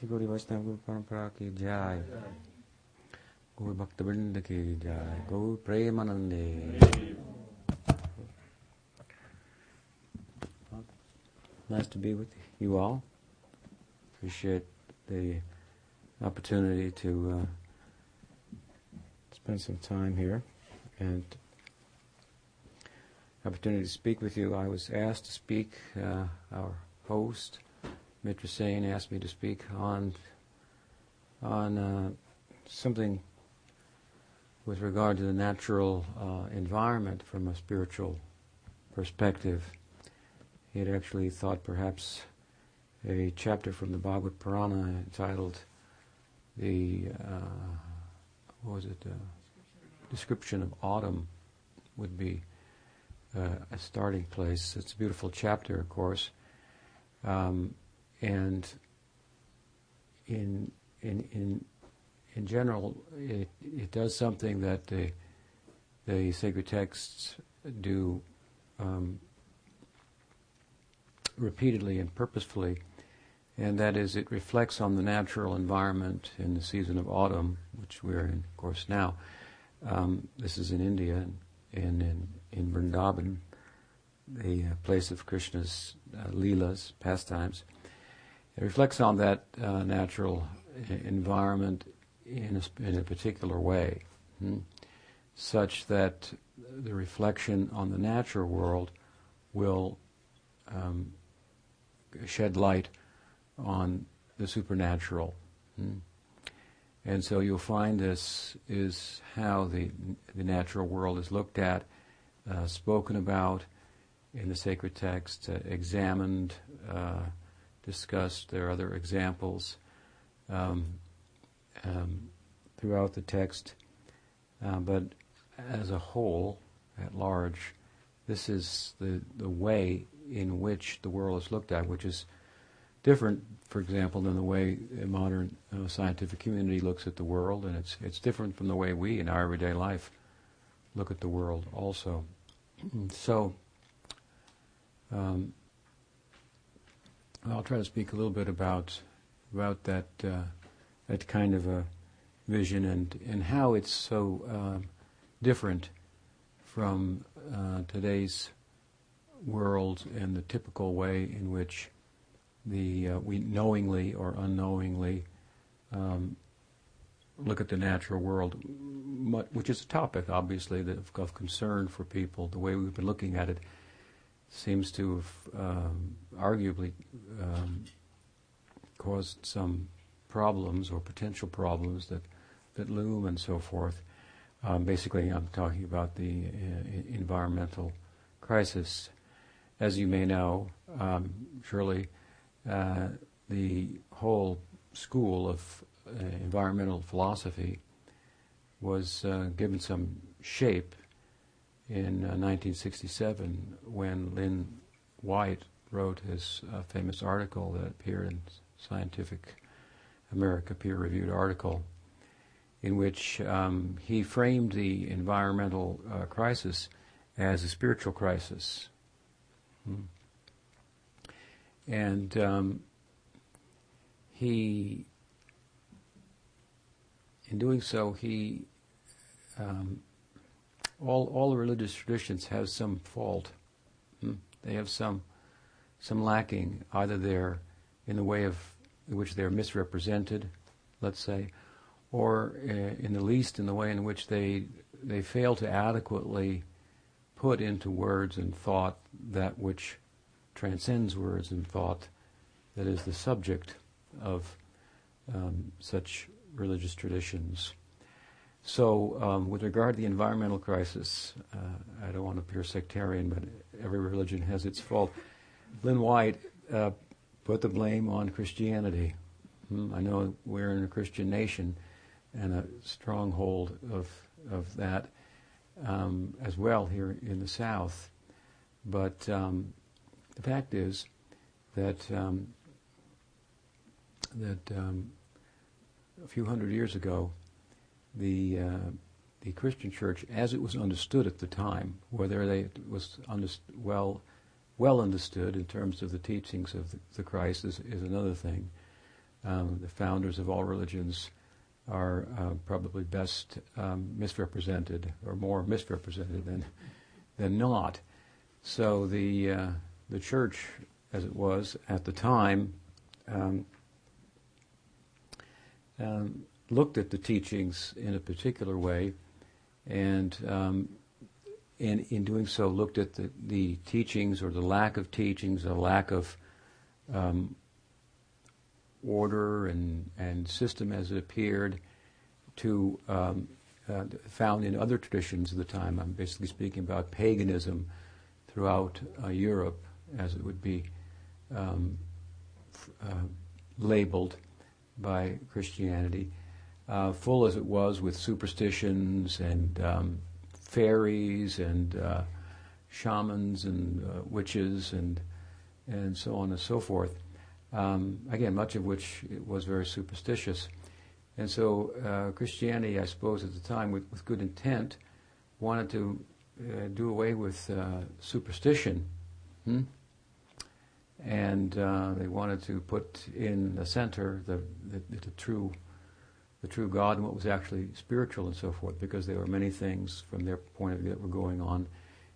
श्री गौरी वैष्णव गुरु परंपरा की जय गौर भक्तवृंद की जय गौर प्रेमानंदे Nice to be with you all. Appreciate the opportunity to uh, spend some time here and opportunity to speak with you. I was asked to speak. Uh, our host, Mitra Sen, asked me to speak on on uh, something with regard to the natural uh, environment from a spiritual perspective. He had actually thought perhaps a chapter from the Bhagavad Purana entitled the uh, what was it uh, description of autumn would be uh, a starting place. It's a beautiful chapter, of course, um, and in in in in general, it it does something that the the sacred texts do um, repeatedly and purposefully, and that is it reflects on the natural environment in the season of autumn, which we're in, of course, now. Um, this is in India and, in, in Vrindavan, the uh, place of Krishna's uh, leelas, pastimes. It reflects on that uh, natural environment in a, in a particular way, hmm, such that the reflection on the natural world will um, shed light on the supernatural. Hmm. And so you'll find this is how the, the natural world is looked at, uh, spoken about in the sacred text, uh, examined, uh, discussed. There are other examples um, um, throughout the text. Uh, but as a whole, at large, this is the, the way in which the world is looked at, which is different, for example, than the way a modern uh, scientific community looks at the world, and it's it's different from the way we in our everyday life look at the world also. so, um, I'll try to speak a little bit about about that uh, that kind of a vision and and how it's so uh, different from uh, today's world and the typical way in which the uh, we knowingly or unknowingly um, look at the natural world, which is a topic obviously of concern for people. The way we've been looking at it seems to have um, arguably um, caused some problems or potential problems that that loom and so forth. Um, basically, I'm talking about the uh, environmental crisis. As you may know, um, surely uh, the whole school of uh, environmental philosophy was uh, given some shape in 1967 uh, when Lynn White wrote his uh, famous article that appeared in Scientific American peer-reviewed article in which um, he framed the environmental crisis as a spiritual crisis. Hmm. And um, he, in doing so, he, um, all, all religious traditions have some fault. Hmm? They have some, some lacking. Either they're in the way of in which they're misrepresented, let's say, or uh, in the least in the way in which they they fail to adequately put into words and thought that which transcends words and thought, that is the subject of um, such religious traditions. So, um, with regard to the environmental crisis, uh, I don't want to appear sectarian, but every religion has its fault. Lynn White uh, put the blame on Christianity. Hmm, I know we're in a Christian nation and a stronghold of of that um, as well here in the South, but um, the fact is that um, that um, a few hundred years ago, the uh, the Christian Church, as it was understood at the time, whether they was underst- well well understood in terms of the teachings of the, the Christ is, is another thing. um, the founders of all religions are uh, probably best um, misrepresented or more misrepresented than than not. So the uh, the church, as it was at the time, um, um, looked at the teachings in a particular way, and um, in in doing so, looked at the, the teachings or the lack of teachings, the lack of um, order and, and system as it appeared to um, uh, found in other traditions of the time. I'm basically speaking about paganism throughout uh, Europe, as it would be um, f- uh, labeled by Christianity, uh, full as it was with superstitions and um, fairies and uh, shamans and uh, witches and and so on and so forth. Um, again, much of which was very superstitious. And so uh, Christianity, I suppose, at the time, with, with good intent, wanted to uh, do away with uh, superstition. Hmm? And they wanted to put in the center the, the, the, true the true God and what was actually spiritual and so forth, because there were many things from their point of view that were going on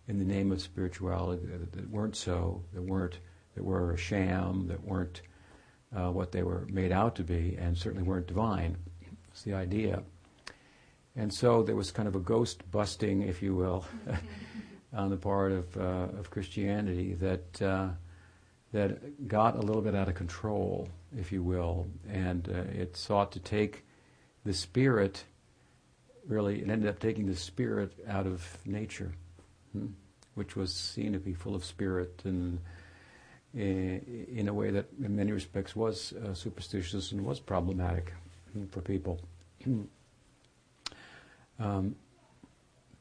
in the name of spirituality that, that weren't so, that weren't that were a sham, that weren't uh, what they were made out to be, and certainly weren't divine. It's the idea. And so there was kind of a ghost busting, if you will, on the part of, uh, of Christianity that, uh, that got a little bit out of control, if you will, and uh, it sought to take the spirit, really, it ended up taking the spirit out of nature, hmm, which was seen to be full of spirit and in a way that, in many respects, was uh, superstitious and was problematic for people. um,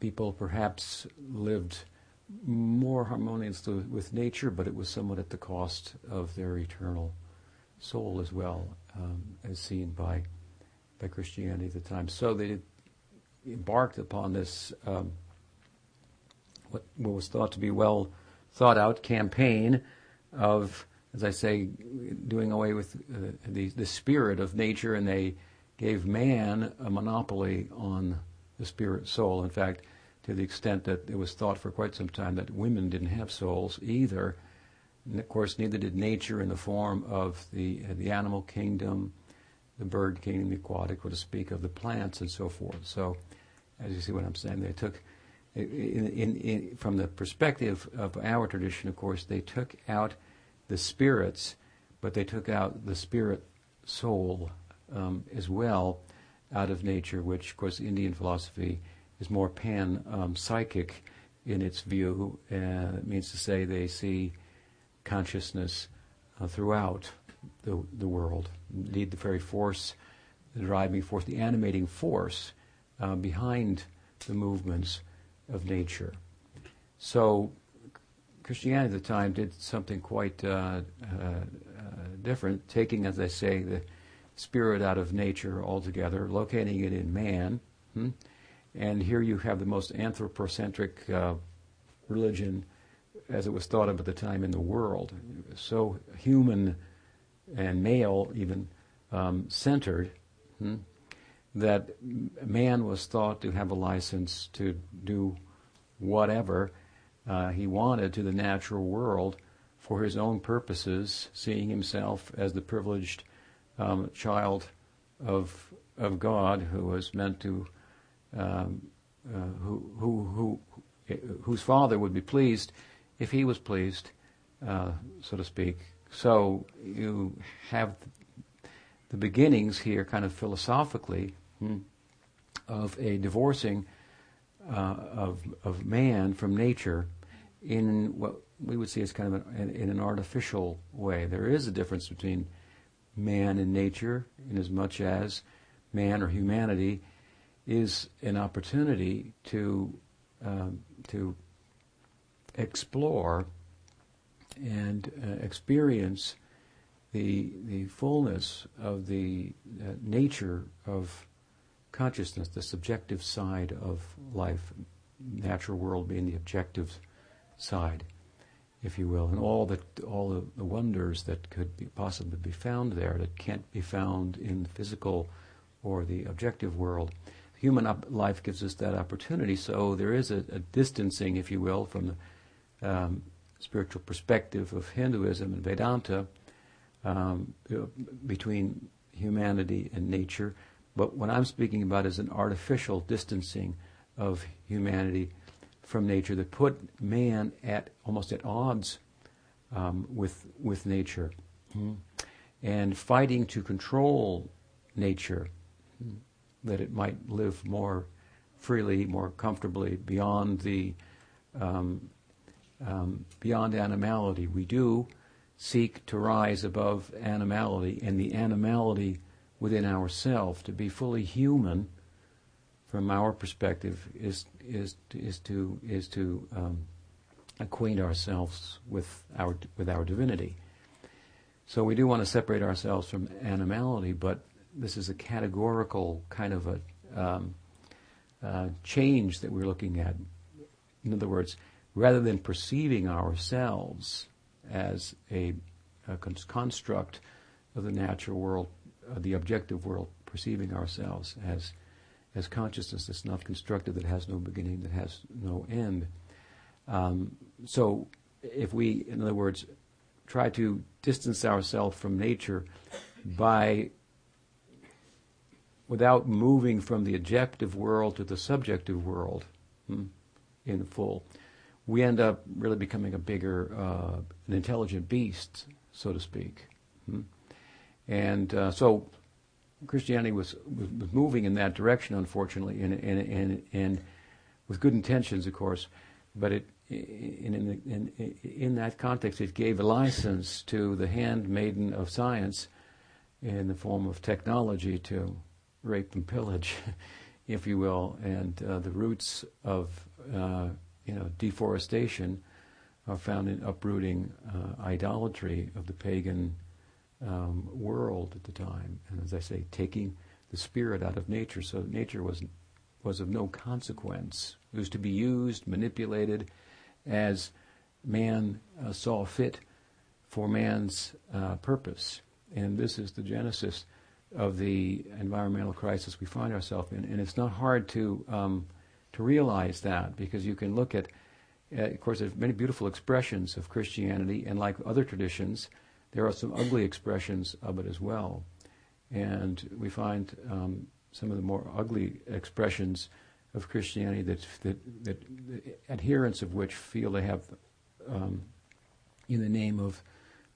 people perhaps lived more harmoniously with nature, but it was somewhat at the cost of their eternal soul as well, um, as seen by by Christianity at the time. So they embarked upon this um, what, what was thought to be well thought out campaign of, as I say, doing away with uh, the, the spirit of nature, and they gave man a monopoly on the spirit soul. In fact, to the extent that it was thought for quite some time that women didn't have souls either. And of course, neither did nature in the form of the uh, the animal kingdom, the bird kingdom, the aquatic, or to speak of the plants and so forth. So, as you see what I'm saying, they took in, in, in, from the perspective of our tradition, of course, they took out the spirits, but they took out the spirit soul um, as well out of nature, which, of course, Indian philosophy is more pan um, psychic in its view. Uh, it means to say they see consciousness uh, throughout the, the world. Indeed, the very force, the driving force, the animating force uh, behind the movements of nature. So Christianity at the time did something quite uh, uh, different, taking, as I say, the spirit out of nature altogether, locating it in man. Hmm? And here you have the most anthropocentric uh, religion, as it was thought of at the time in the world, so human and male even um, centered. Hmm? that man was thought to have a license to do whatever uh, he wanted to the natural world for his own purposes, seeing himself as the privileged um, child of of God who was meant to um, uh, who, who who whose father would be pleased if he was pleased, uh, so to speak. So you have the beginnings here, kind of philosophically, hmm, of a divorcing uh, of, of man from nature in what we would see as kind of an, in an artificial way. There is a difference between man and nature, in as much as man or humanity is an opportunity to um, to explore and uh, experience the the fullness of the uh, nature of consciousness, the subjective side of life, natural world being the objective side. if you will, and all the all the, the wonders that could be possibly be found there that can't be found in the physical or the objective world. Human op- life gives us that opportunity, so there is a, a distancing, if you will, from the um, spiritual perspective of Hinduism and Vedanta um, between humanity and nature. But what I'm speaking about is an artificial distancing of humanity from nature that put man at almost at odds um, with with nature, mm. and fighting to control nature, that it might live more freely, more comfortably beyond the um, um, beyond animality. We do seek to rise above animality and the animality within ourselves to be fully human from our perspective is is is to is to um, acquaint ourselves with our with our divinity. So we do want to separate ourselves from animality, but this is a categorical kind of a um, uh, change that we're looking at. In other words, rather than perceiving ourselves as a, a construct of the natural world, uh, the objective world, perceiving ourselves as as consciousness that's not constructed, that has no beginning, that has no end. Um, so, if we, in other words, try to distance ourselves from nature by without moving from the objective world to the subjective world hmm, in full, we end up really becoming a bigger, uh, an intelligent beast, so to speak. Hmm? And uh, so Christianity was, was, was, moving in that direction, unfortunately, and, and, and, and with good intentions, of course. But it, in, in, in, in, that context, it gave a license to the handmaiden of science in the form of technology to rape and pillage, if you will. And uh, the roots of uh, you know deforestation are found in uprooting uh, idolatry of the pagan um, world at the time, and as I say, taking the spirit out of nature, so nature was was of no consequence. It was to be used, manipulated, as man uh, saw fit for man's uh, purpose, and this is the genesis of the environmental crisis we find ourselves in. And it's not hard to um, to realize that because you can look at, uh, of course, there's many beautiful expressions of Christianity, and like other traditions there are some ugly expressions of it as well. And we find um, some of the more ugly expressions of Christianity that, that, that adherents of which feel they have, um, in the name of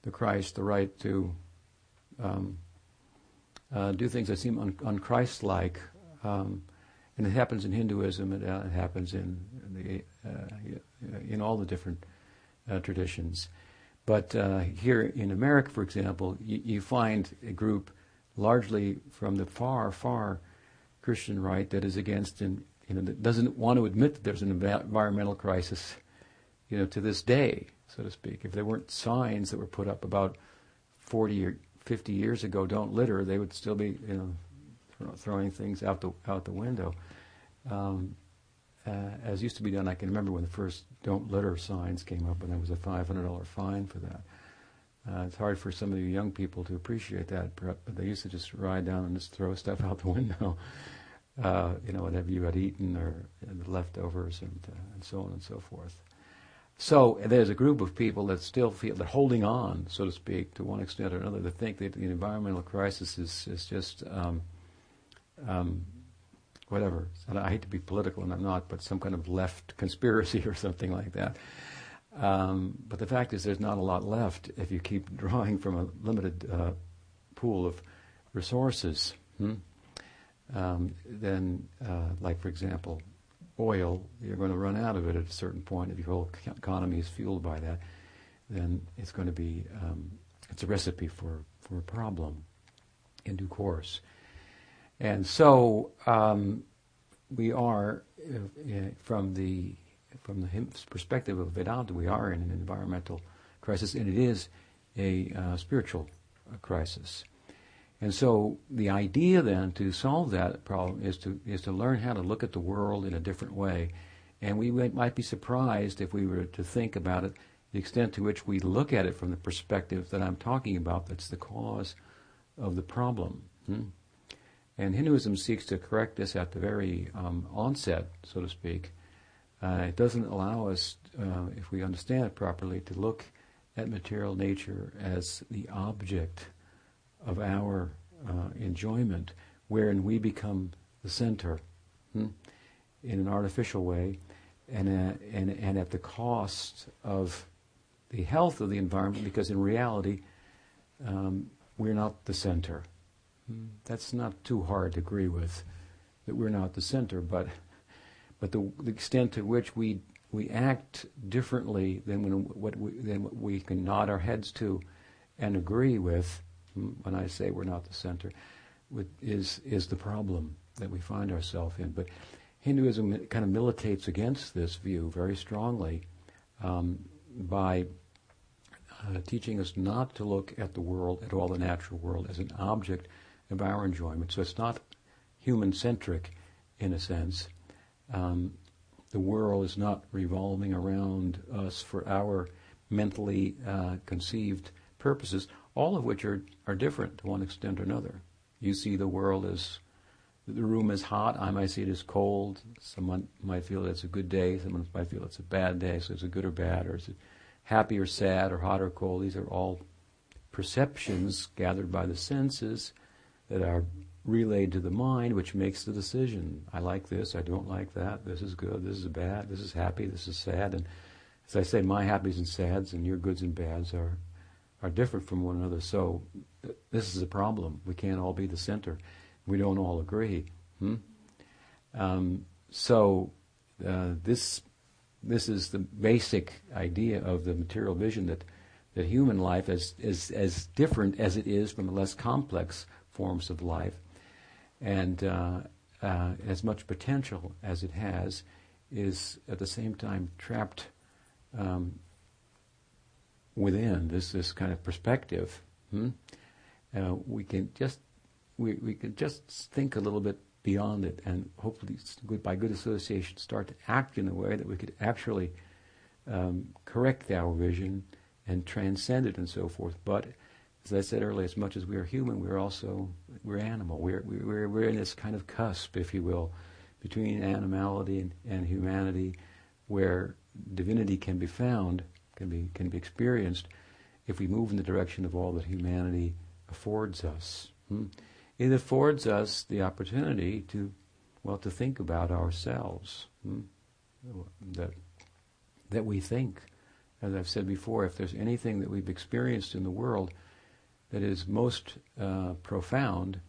the Christ, the right to um, uh, do things that seem un- unchristlike. Um, and it happens in Hinduism, it, uh, happens in, the, uh, in all the different uh, traditions. But uh, here in America, for example, you, you, find a group largely from the far, far Christian right that is against and you know that doesn't want to admit that there's an environmental crisis, you know, to this day, so to speak. If there weren't signs that were put up about 40 or 50 years ago, "Don't litter," they would still be, you know, throwing things out the out the window. Um, uh, as used to be done. I can remember when the first "Don't Litter" signs came up, and there was a $500 fine for that. Uh, it's hard for some of you young people to appreciate that, but they used to just ride down and just throw stuff out the window. Uh, you know, whatever you had eaten or the leftovers, and, uh, and so on and so forth. So there's a group of people that still feel they're holding on, so to speak, to one extent or another, that think that the environmental crisis is is just um, um, whatever. I hate to be political, and I'm not, but some kind of left conspiracy or something like that. Um, but the fact is, there's not a lot left if you keep drawing from a limited uh, pool of resources. Hmm? Um, then, uh, like for example, oil, you're going to run out of it at a certain point. If your whole economy is fueled by that, then it's going to be um, it's a recipe for, for a problem in due course. And so um, we are, uh, from the from the perspective of Vedanta, we are in an environmental crisis, and it is a uh, spiritual uh, crisis. And so the idea then to solve that problem is to is to learn how to look at the world in a different way. And we might be surprised if we were to think about it the extent to which we look at it from the perspective that I'm talking about, that's the cause of the problem. Hmm? And Hinduism seeks to correct this at the very um, onset, so to speak. Uh, it doesn't allow us, uh, if we understand it properly, to look at material nature as the object of our uh, enjoyment, wherein we become the center hmm, in an artificial way and, uh, and, and at the cost of the health of the environment, because in reality, um, we're not the center. That's not too hard to agree with, that we're not the center, but, but the, the extent to which we, we act differently than, when, what we, than what we can nod our heads to and agree with, when I say we're not the center, is, is the problem that we find ourselves in. But Hinduism kind of militates against this view very strongly um, by uh, teaching us not to look at the world, at all the natural world, as an object of our enjoyment. So it's not human centric in a sense. Um, the world is not revolving around us for our mentally uh, conceived purposes, all of which are, are different to one extent or another. You see the world as the room is hot, I might see it as cold. Someone might feel it's a good day, someone might feel it's a bad day, so it's a good or bad, or is it happy or sad, or hot or cold. These are all perceptions gathered by the senses that are relayed to the mind, which makes the decision. I like this, I don't like that, this is good, this is bad, this is happy, this is sad. And as I say, my happies and sads and your goods and bads are, are different from one another. So this is a problem. We can't all be the center we don't all agree. Hmm? Um, so uh, this this is the basic idea of the material vision that that human life is, is as different as it is from a less complex forms of life, and uh, uh, as much potential as it has, is at the same time trapped um, within this this kind of perspective. Hmm? Uh, we can just we, we could just think a little bit beyond it and hopefully by good association start to act in a way that we could actually um, correct our vision and transcend it and so forth. But as I said earlier, as much as we are human, we're also we're animal. We're we're we're in this kind of cusp, if you will, between animality and, and humanity, where divinity can be found, can be can be experienced, if we move in the direction of all that humanity affords us. Hmm? it affords us the opportunity to, well, to think about ourselves. Hmm? That, that we think, as I've said before, if there's anything that we've experienced in the world that is most uh, profound,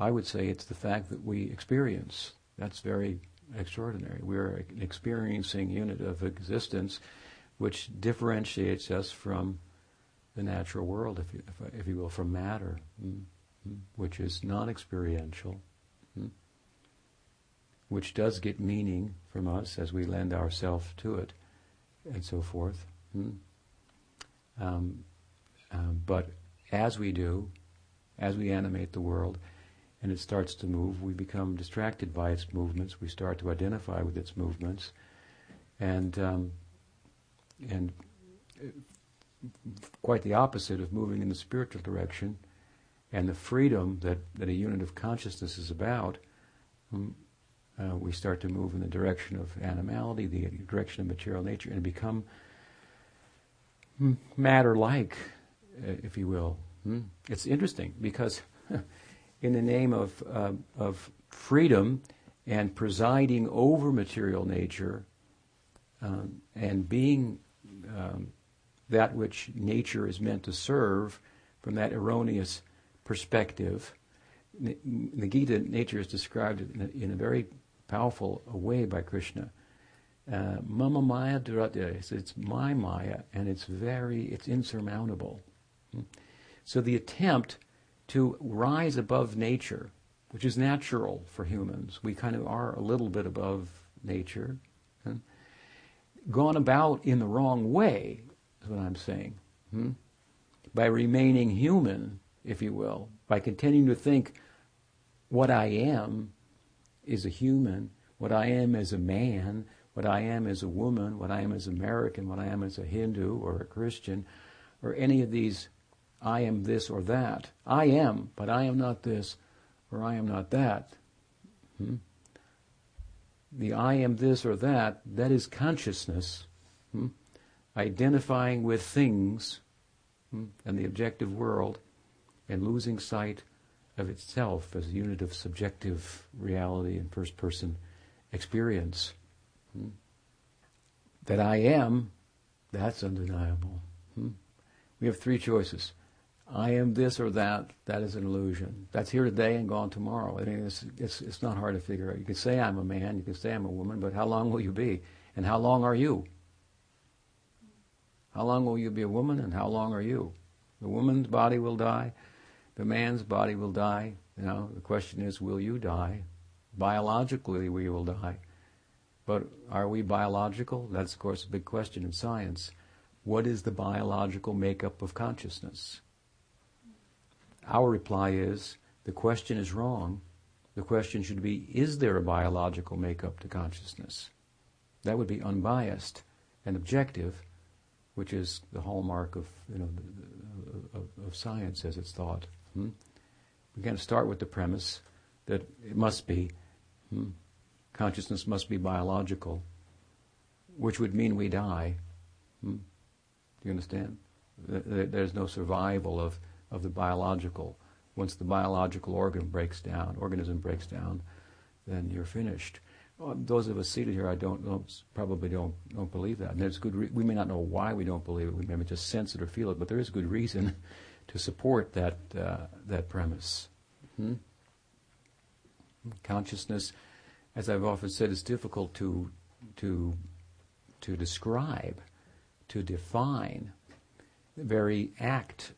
I would say it's the fact that we experience. That's very extraordinary. We're an experiencing unit of existence which differentiates us from the natural world, if you, if, if you will, from matter. Mm which is non experiential, hmm, which does get meaning from us as we lend ourselves to it, and so forth. Hmm. Um, um, but as we do, as we animate the world, and it starts to move, we become distracted by its movements. We start to identify with its movements, and um, and uh, quite the opposite of moving in the spiritual direction and the freedom that, that a unit of consciousness is about, um, uh, we start to move in the direction of animality, the direction of material nature, and become matter-like, if you will. Hmm? It's interesting because, in the name of uh, of freedom and presiding over material nature, um, and being um, that which nature is meant to serve, from that erroneous perspective. In the Gita, nature is described in a, in a very powerful way by Krishna. Uh, Mama Maya Duratyaya, it's my Maya, and it's very, it's insurmountable. So the attempt to rise above nature, which is natural for humans, we kind of are a little bit above nature, gone about in the wrong way, is what I'm saying. Hmm? By remaining human, if you will, by continuing to think what I am is a human, what I am as a man, what I am as a woman, what I am as American, what I am as a Hindu or a Christian, or any of these I am this or that. I am, but I am not this or I am not that. Hmm? The I am this or that, that is consciousness. Hmm? Identifying with things hmm? and the objective world and losing sight of itself as a unit of subjective reality and first person experience. Hmm? That I am, that's undeniable. Hmm? We have three choices. I am this or that, that is an illusion. That's here today and gone tomorrow. I mean, it's, it's, it's not hard to figure out. You can say I'm a man, you can say I'm a woman, but how long will you be? And how long are you? How long will you be a woman and how long are you? The woman's body will die, the man's body will die. You know, the question is, will you die? Biologically, we will die. But are we biological? That's, of course, a big question in science. What is the biological makeup of consciousness? Our reply is the question is wrong. The question should be is there a biological makeup to consciousness? That would be unbiased and objective, which is the hallmark of, you know, of, of science as it's thought. Hmm? We can start with the premise that it must be, hmm? consciousness must be biological, which would mean we die. Hmm? Do you understand? There's no survival of of the biological. Once the biological organ breaks down, organism breaks down, then you're finished. Well, those of us seated here, I don't, don't probably don't don't believe that. And there's good. Re- we may not know why we don't believe it. We may just sense it or feel it, but there is good reason to support that uh, that premise. Hmm? Consciousness, as I've often said, is difficult to to to describe, to define. The very act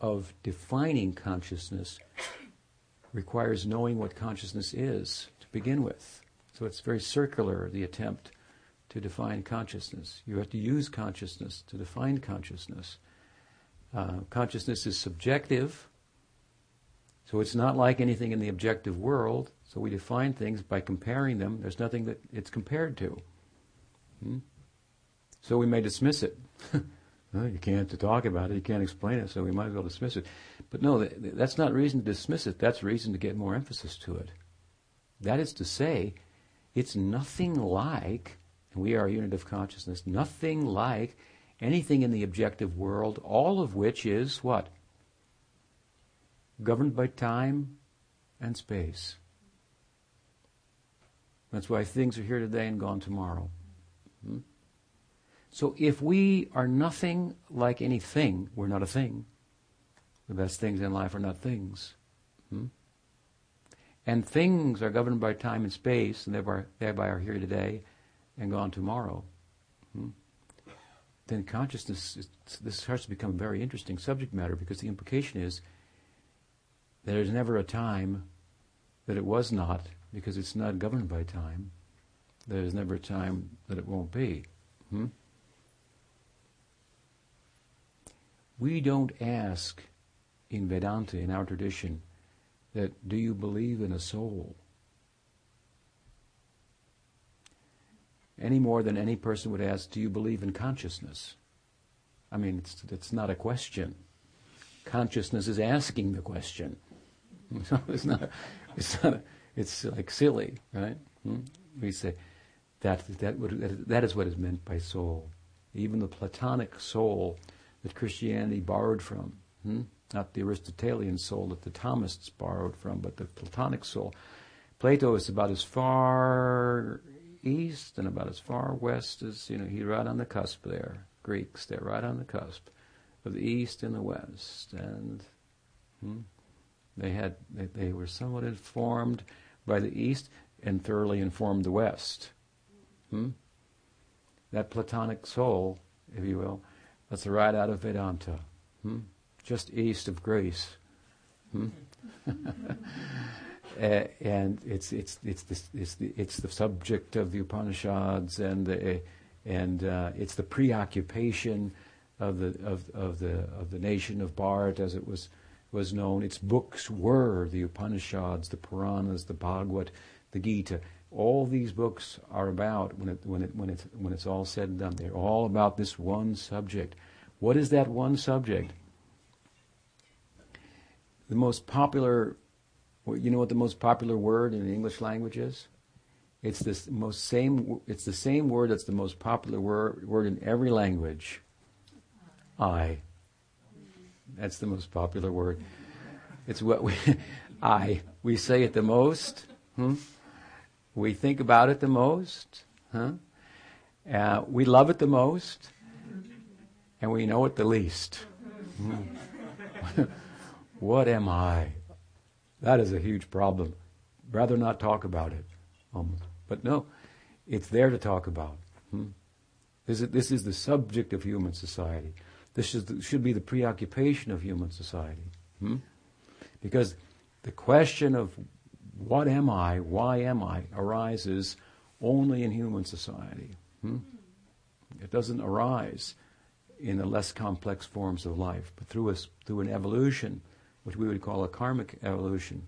of defining consciousness requires knowing what consciousness is to begin with. So it's very circular, the attempt to define consciousness. You have to use consciousness to define consciousness. Uh, consciousness is subjective, so it's not like anything in the objective world. So we define things by comparing them. There's nothing that it's compared to. Hmm? So we may dismiss it. you can't talk about it, you can't explain it, so we might as well dismiss it. But no, that's not reason to dismiss it, that's reason to get more emphasis to it. That is to say, it's nothing like, we are a unit of consciousness, nothing like anything in the objective world, all of which is what? Governed by time and space. That's why things are here today and gone tomorrow. Hmm? So if we are nothing like anything, we're not a thing. The best things in life are not things. Hmm? And things are governed by time and space, and thereby, thereby are here today and gone tomorrow. Hmm? Then consciousness, is, this starts to become a very interesting subject matter because the implication is there's never a time that it was not because it's not governed by time. There's never a time that it won't be. Hmm? We don't ask in Vedanta, in our tradition, that do you believe in a soul? Any more than any person would ask, do you believe in consciousness? I mean, it's, it's not a question. Consciousness is asking the question. So it's not, it's not, it's like silly, right? Hmm? We say that, that, would, that is what is meant by soul. Even the Platonic soul that Christianity borrowed from. Hmm? Not the Aristotelian soul that the Thomists borrowed from, but the Platonic soul. Plato is about as far east and about as far west as, you know, he's right on the cusp there. Greeks, they're right on the cusp of the east and the west. And hmm, they had, they, they were somewhat informed by the east and thoroughly informed the west. Hmm? That Platonic soul, if you will, that's right out of Vedanta, hmm? just east of Greece. Hmm? and it's it's it's the, it's the it's the subject of the Upanishads and the and uh, it's the preoccupation of the of, of the of the nation of Bharat as it was was known. Its books were the Upanishads, the Puranas, the Bhagavad, the Gita. All these books are about when it, when it, when it's when it's all said and done. They're all about this one subject. What is that one subject? The most popular, you know what the most popular word in the English language is? It's the most same. It's the same word that's the most popular word word in every language. I. That's the most popular word. It's what we. I. We say it the most. Hmm? We think about it the most. Huh? Uh, we love it the most. And we know it the least. Hmm. what am I? That is a huge problem. Rather not talk about it. Almost. But no, it's there to talk about. Hmm? This, is, this is the subject of human society. This should be the preoccupation of human society. Hmm? Because the question of what am I, why am I, arises only in human society. Hmm? It doesn't arise in the less complex forms of life, but through, a, through an evolution, which we would call a karmic evolution,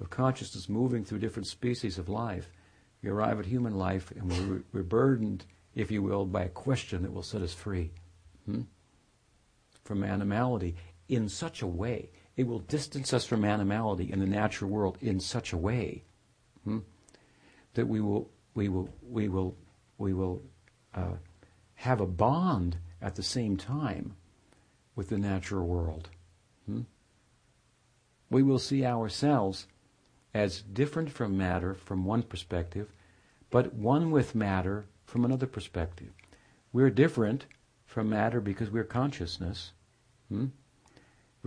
of consciousness moving through different species of life, we arrive at human life and we're, we're burdened, if you will, by a question that will set us free hmm? from animality in such a way. It will distance us from animality in the natural world in such a way hmm, that we will, we will, we will, we will uh, have a bond at the same time with the natural world. Hmm? We will see ourselves as different from matter from one perspective, but one with matter from another perspective. We're different from matter because we're consciousness. Hmm?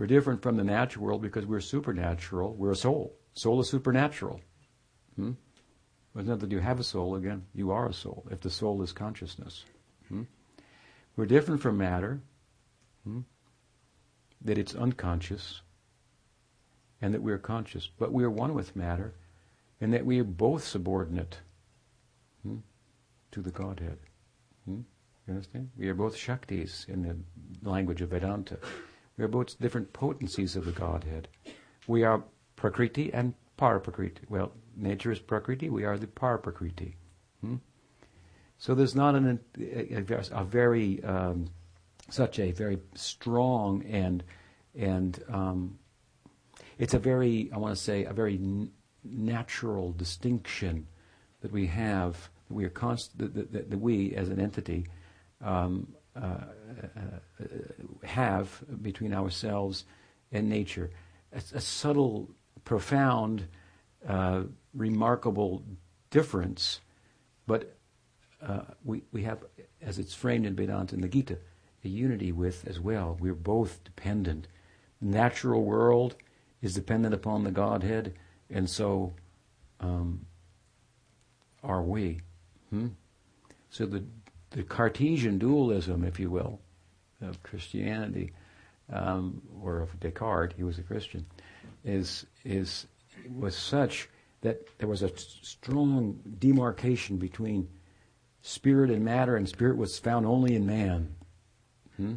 We're different from the natural world because we're supernatural. We're a soul. Soul is supernatural. Hmm? It's not that you have a soul, again, you are a soul, if the soul is consciousness. Hmm? We're different from matter, hmm? that it's unconscious, and that we're conscious, but we are one with matter, and that we are both subordinate hmm, to the Godhead. Hmm? You understand? We are both Shaktis in the language of Vedanta. We are both different potencies of the Godhead. We are Prakriti and Paraprakriti. Well, nature is Prakriti, we are the Paraprakriti. Hmm? So there's not an, a, a, very, um, such a very strong and, and um, it's a very, I want to say, a very n- natural distinction that we have, that we are const- that, that, that we as an entity um, have between ourselves and nature. A, a subtle, profound, uh, remarkable difference, but uh, we, we have, as it's framed in Vedanta and the Gita, a unity with as well. We're both dependent. The natural world is dependent upon the Godhead, and so um, are we. Hmm? So the the Cartesian dualism, if you will, of Christianity, um, or of Descartes, he was a Christian, is is was such that there was a strong demarcation between spirit and matter, and spirit was found only in man. Hmm?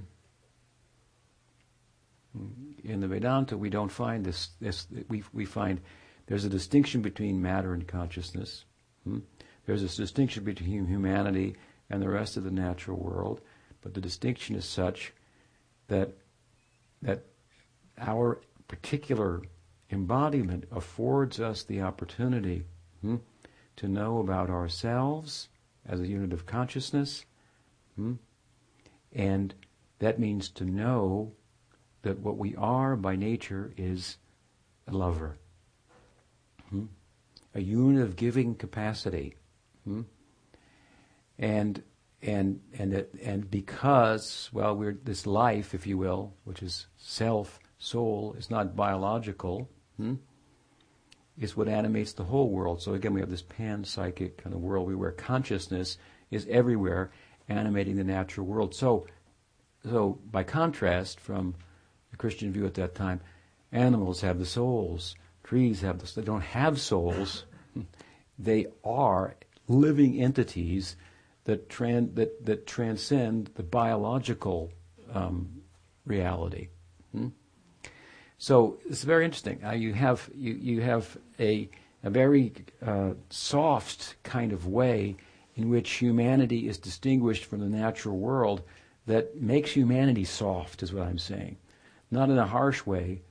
In the Vedanta, we don't find this. This we we find there's a distinction between matter and consciousness. Hmm? There's a distinction between humanity and the rest of the natural world, but the distinction is such that that our particular embodiment affords us the opportunity hmm, to know about ourselves as a unit of consciousness, hmm, and that means to know that what we are by nature is a lover, hmm, a unit of giving capacity. And and and it, and because well we're this life if you will which is self soul is not biological hmm, is what animates the whole world. So again we have this pan-psychic kind of world where consciousness is everywhere animating the natural world. So so by contrast from the christian view at that time animals have the souls trees have the they don't have souls. They are living entities that, tran- that, that transcend the biological um, reality. Hmm? So it's very interesting. Uh, you have you, you have a a very uh, soft kind of way in which humanity is distinguished from the natural world that makes humanity soft, is what I'm saying. Not in a harsh way,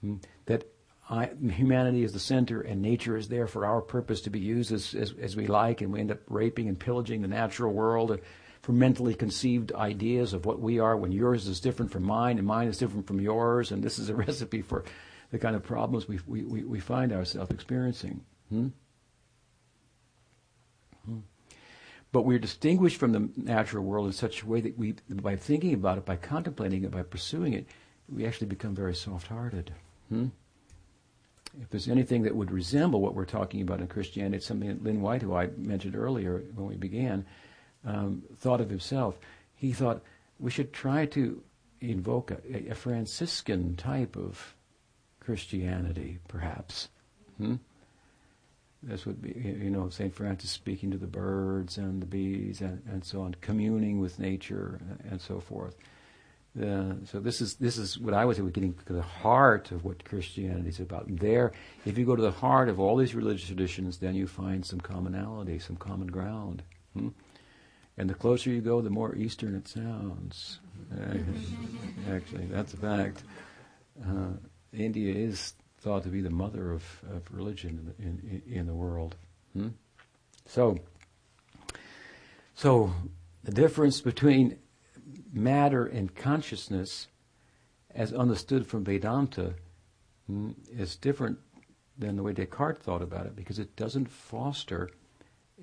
hmm, that I, humanity is the center and nature is there for our purpose to be used as, as, as we like, and we end up raping and pillaging the natural world for mentally conceived ideas of what we are when yours is different from mine and mine is different from yours, and this is a recipe for the kind of problems we, we, we find ourselves experiencing. Hmm? Hmm. But we're distinguished from the natural world in such a way that we, by thinking about it, by contemplating it, by pursuing it, we actually become very soft-hearted. Hmm? If there's anything that would resemble what we're talking about in Christianity, it's something that Lynn White, who I mentioned earlier when we began, um, thought of himself. He thought we should try to invoke a, a Franciscan type of Christianity, perhaps. Hmm? This would be, you know, St. Francis speaking to the birds and the bees and, and so on, communing with nature and so forth. Uh, so this is this is what I would say. We're getting to the heart of what Christianity is about. there, if you go to the heart of all these religious traditions, then you find some commonality, some common ground. Hmm? And the closer you go, the more Eastern it sounds. Actually, that's a fact. Uh, India is thought to be the mother of, of religion in, in, in the world. Hmm? So, so the difference between matter and consciousness, as understood from Vedanta, is different than the way Descartes thought about it because it doesn't foster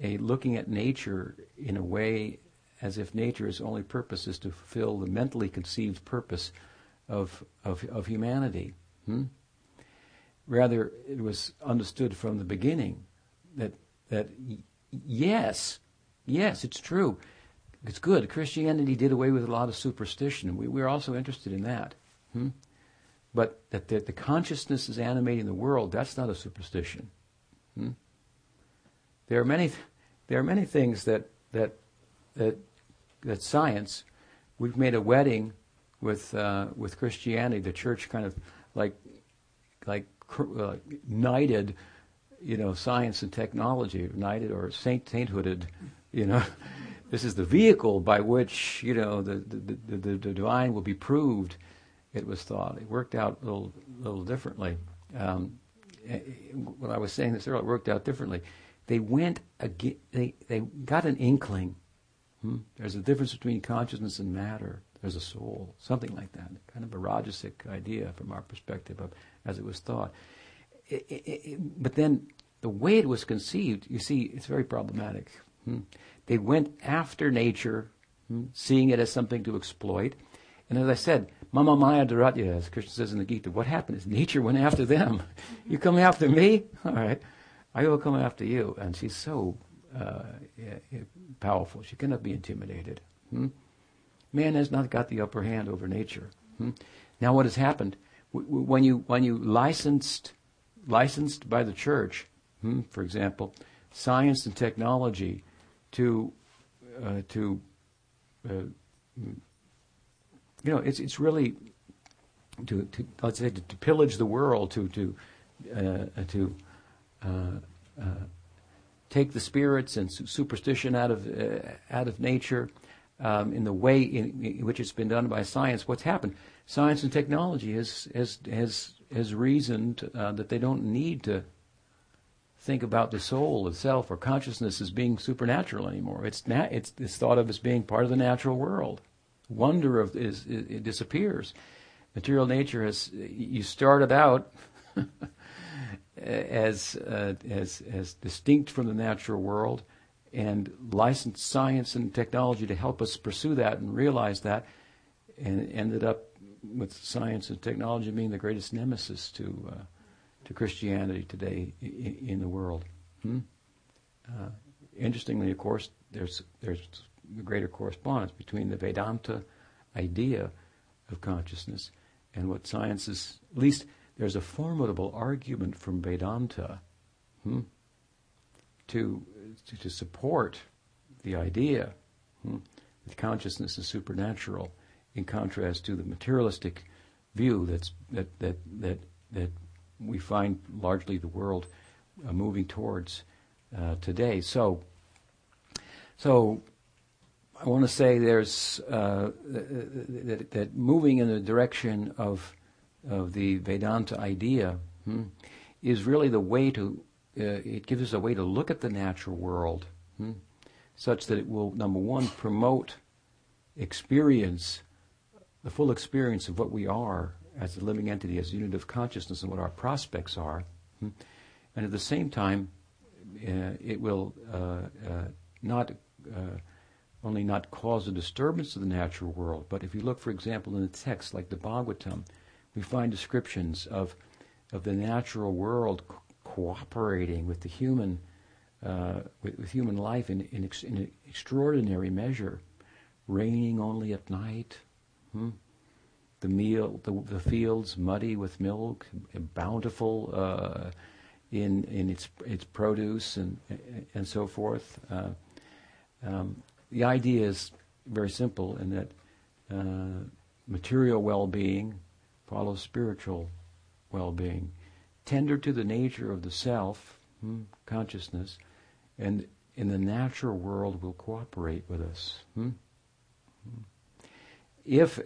a looking at nature in a way as if nature's only purpose is to fulfill the mentally conceived purpose of, of, of humanity. Hmm? Rather, it was understood from the beginning that, that y- yes, yes, it's true. It's good. Christianity did away with a lot of superstition. We, we're also interested in that. Hmm? But that the, the, consciousness is animating the world, that's not a superstition. Hmm? There are many, there are many things that, that, that, that science, we've made a wedding with, uh, with Christianity. The church kind of like like uh, knighted, you know, science and technology, knighted or saint sainthooded, you know. this is the vehicle by which you know the the, the, the, divine will be proved. It was thought it worked out a little little differently. Um, eh, when I was saying this earlier, it worked out differently. They went ag- they they got an inkling. Hmm? There's a difference between consciousness and matter. There's a soul, something like that, kind of a Rajasic idea from our perspective of as it was thought. It, it, it, but then the way it was conceived, you see, it's very problematic. Hmm? They went after nature, hmm, seeing it as something to exploit. And as I said, Mama Maya Duratyaya, as Krishna says in the Gita, what happened is nature went after them. you come after me? All right. I will come after you. And she's so uh, powerful. She cannot be intimidated. Hmm? Man has not got the upper hand over nature. Hmm? Now, what has happened? When you when you licensed licensed by the church, hmm, for example, science and technology to uh, to uh, you know it's it's really to, to let's say to, to pillage the world to to uh, to uh, uh, take the spirits and superstition out of uh, out of nature um, in the way in, in, which it's been done by science, what's happened? Science and technology has has has has reasoned uh, that they don't need to think about the soul itself or consciousness as being supernatural anymore. It's na- it's, it's thought of as being part of the natural world. Wonder of is it, it disappears. Material nature has you started out as uh, as as distinct from the natural world and licensed science and technology to help us pursue that and realize that, and ended up with science and technology being the greatest nemesis to uh, to Christianity today in, the world. Hmm? Uh, interestingly, of course, there's there's a greater correspondence between the Vedanta idea of consciousness and what science is. At least there's a formidable argument from Vedanta hmm, to to, to support the idea hmm, that consciousness is supernatural, in contrast to the materialistic view that's that that that that we find largely the world uh, moving towards uh, today. So, so I want to say there's uh, that, that, moving in the direction of of the Vedanta idea hmm, is really the way to. Uh, it gives us a way to look at the natural world, hmm, such that it will number one promote experience, the full experience of what we are as a living entity, as a unit of consciousness, and what our prospects are, hmm, and at the same time, uh, it will uh, uh, not only not cause a disturbance to the natural world, but if you look, for example, in the texts like the Bhagavatam, we find descriptions of of the natural world co- cooperating with the human uh, with, with, human life in, in, ex- in, extraordinary measure, raining only at night. Hmm? The meal, the, the, fields muddy with milk, bountiful uh, in in its its produce and and so forth. Uh, um, the idea is very simple in that uh, material well-being follows spiritual well-being, tender to the nature of the self, hmm, consciousness, and in the natural world will cooperate with us. Hmm? If,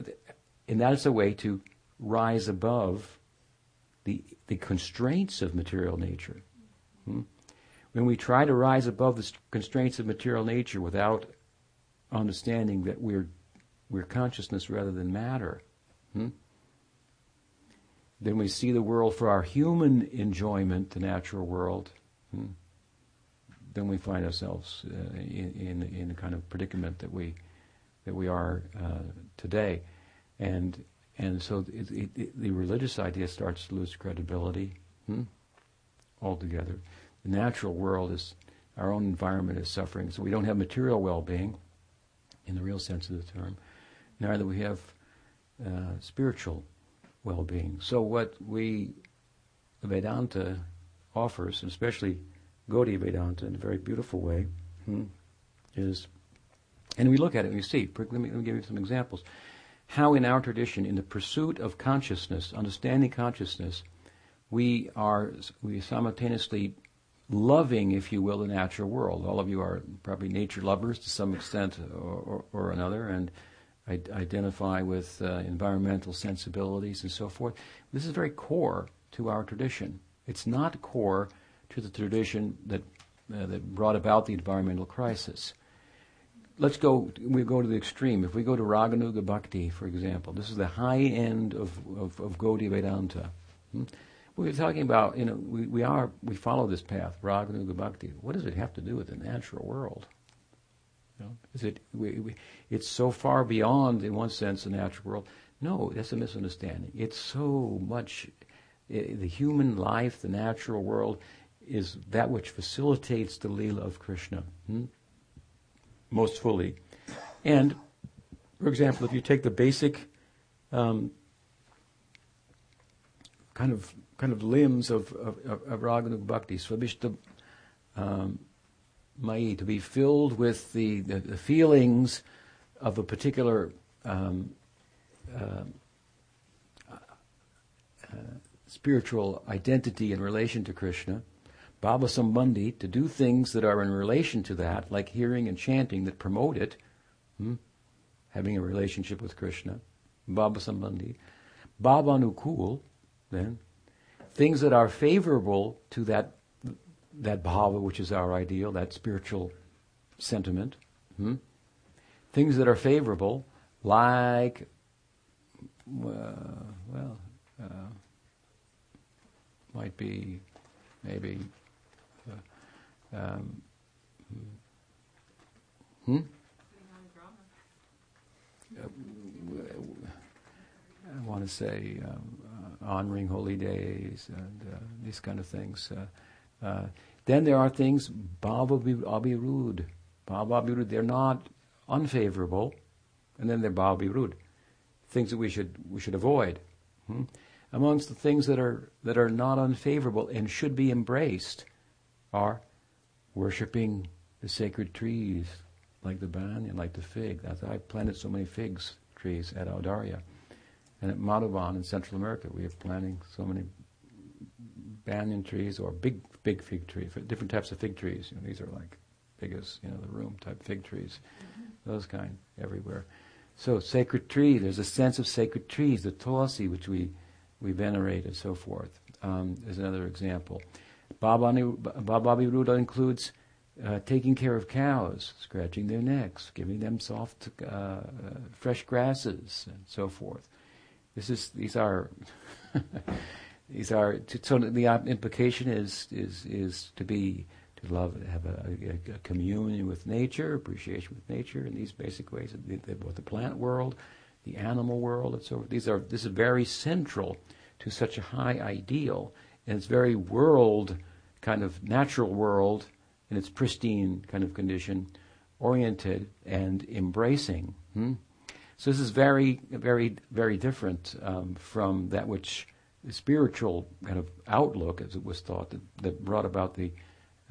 and that's a way to rise above the, the constraints of material nature. Hmm? When we try to rise above the constraints of material nature without understanding that we're, we're consciousness rather than matter, hmm? then we see the world for our human enjoyment, the natural world. Hmm? Then we find ourselves uh, in, in, in a kind of predicament that we that we are uh, today, and and so it, it, it, the religious idea starts to lose credibility hmm? altogether. The natural world is, our own environment is suffering, so we don't have material well-being in the real sense of the term. Neither we have uh, spiritual well-being. So what we, Vedanta offers, especially Gaudiya Vedanta in a very beautiful way, hmm, is, and we look at it and we see, let me, let me give you some examples how in our tradition, in the pursuit of consciousness, understanding consciousness, we are we simultaneously loving, if you will, the natural world. All of you are probably nature lovers to some extent or, or, or another, and identify with uh, environmental sensibilities and so forth. This is very core to our tradition. It's not core to the tradition that uh, that brought about the environmental crisis let's go, we go to the extreme. If we go to Raganuga Bhakti, for example, this is the high end of, of, of Gaudiya Vedanta. Hmm? We're talking about, you know, we, we are, we follow this path, Raganuga Bhakti. What does it have to do with the natural world? You know, is it, we, we, it's so far beyond, in one sense, the natural world. No, that's a misunderstanding. It's so much, it, the human life, the natural world, is that which facilitates the Leela of Krishna. Hmm? Most fully. And, for example, if you take the basic um, kind of kind of limbs of of, of, of Bhakti, Svabishta um, Mai, to be filled with the, the, the, feelings of a particular um, uh, uh, spiritual identity in relation to Krishna, Bhava Sambandhi to do things that are in relation to that, like hearing and chanting that promote it, hmm? having a relationship with Krishna. Bhava Sambandhi. Bhavanukul, then, things that are favorable to that, that bhava, which is our ideal, that spiritual sentiment. Hmm? Things that are favorable, like, uh, well, uh, might be maybe um, hmm? Uh, I want to say um, uh, honoring holy days and uh, these kind of things. Uh, uh, then there are things bhava abhirud. Bhava abhirud, they're not unfavorable, and then they're bhava abhirud. Things that we should we should avoid. Hmm? Amongst the things that are that are not unfavorable and should be embraced are worshipping the sacred trees like the banyan, like the fig. That's, I planted so many figs trees at Audarya. And at Madhavan in Central America, we are planting so many banyan trees or big, big fig trees, different types of fig trees. You know, these are like big as you know the room type fig trees, mm-hmm. those kind everywhere. So sacred tree, there's a sense of sacred trees, the tulsi which we we venerate and so forth. Um, is another example. Baba includes uh, taking care of cows, scratching their necks, giving them soft, uh, uh, fresh grasses, and so forth. This is these are these are so the implication is is is to be to love have a, a, a communion with nature, appreciation with nature in these basic ways, both the plant world, the animal world, and so forth. These are this is very central to such a high ideal, and it's very world kind of natural world in its pristine kind of condition, oriented and embracing. Hmm? So this is very, very, very different um, from that which the spiritual kind of outlook, as it was thought, that, that brought about the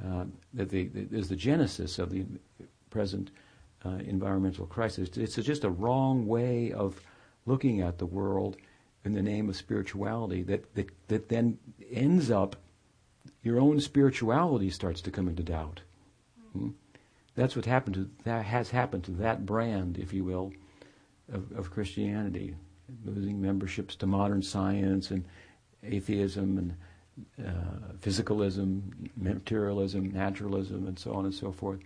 uh, that the, the, is the genesis of the present uh, environmental crisis. It's just a wrong way of looking at the world in the name of spirituality that, that, that then ends up your own spirituality starts to come into doubt. Hmm? That's what happened to that has happened to that brand, if you will, of, of Christianity, losing memberships to modern science and atheism and uh, physicalism, materialism, naturalism, and so on and so forth.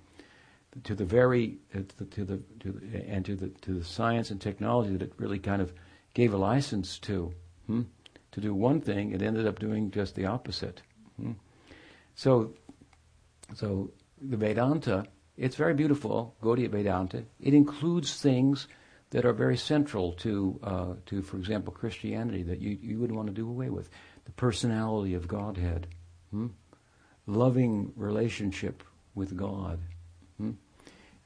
To the very uh, to the, to the and to the to the science and technology that it really kind of gave a license to hmm? to do one thing, it ended up doing just the opposite. Hmm? So, so the Vedanta, it's very beautiful, Gaudiya Vedanta. It includes things that are very central to, uh, to for example, Christianity that you, you would want to do away with. The personality of Godhead, hmm? loving relationship with God, hmm?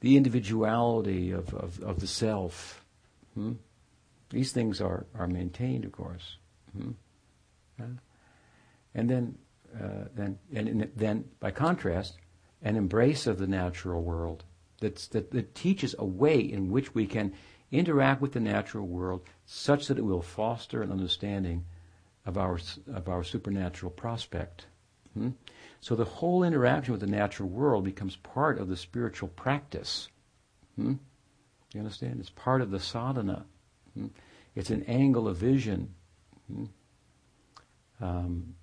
the individuality of, of, of the self. Hmm? These things are, are maintained, of course. Hmm? Yeah. And then uh, then, and, then by contrast, an embrace of the natural world that's, that, that teaches a way in which we can interact with the natural world such that it will foster an understanding of our, of our supernatural prospect. Hmm? So the whole interaction with the natural world becomes part of the spiritual practice. Hmm? You understand? It's part of the sadhana. Hmm? It's an angle of vision. Hmm? Um,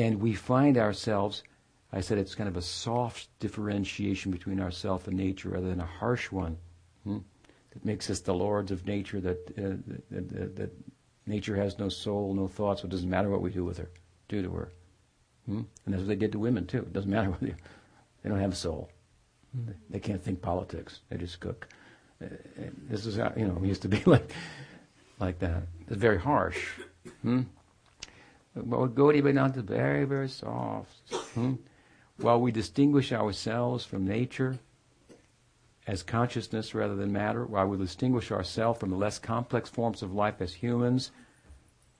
and we find ourselves, I said it's kind of a soft differentiation between ourself and nature rather than a harsh one. Hmm? That makes us the lords of nature, that, uh, that, that, that, nature has no soul, no thoughts, so it doesn't matter what we do with her, do to her. Hmm? And that's what they did to women too. It doesn't matter whether you, they don't have a soul. Hmm. They can't think politics. They just cook. Uh, this is how, you know, it used to be like, like that. It's very harsh. Hmm? But Gaudiya Vedanta is very, very soft. Hmm? While we distinguish ourselves from nature as consciousness rather than matter, while we distinguish ourselves from the less complex forms of life as humans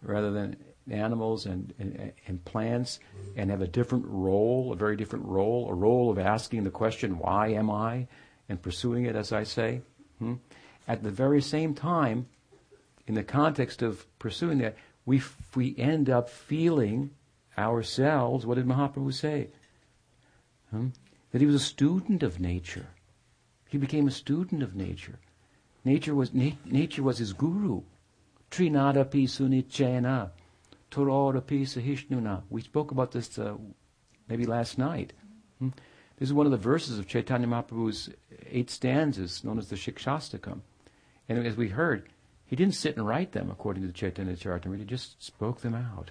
rather than animals and, and, and, plants, and have a different role, a very different role, a role of asking the question, why am I? and pursuing it, as I say. Hmm? At the very same time, in the context of pursuing that, we, we end up feeling ourselves, what did Mahaprabhu say? Hmm? That he was a student of nature. He became a student of nature. Nature was, na- nature was his guru. Trinadapi sunichena, Torodapi sahishnuna. We spoke about this uh, maybe last night. Hmm? This is one of the verses of Chaitanya Mahaprabhu's eight stanzas, known as the Shikshastakam. And as we heard, he didn't sit and write them according to the Chaitanya Charitamrita. He just spoke them out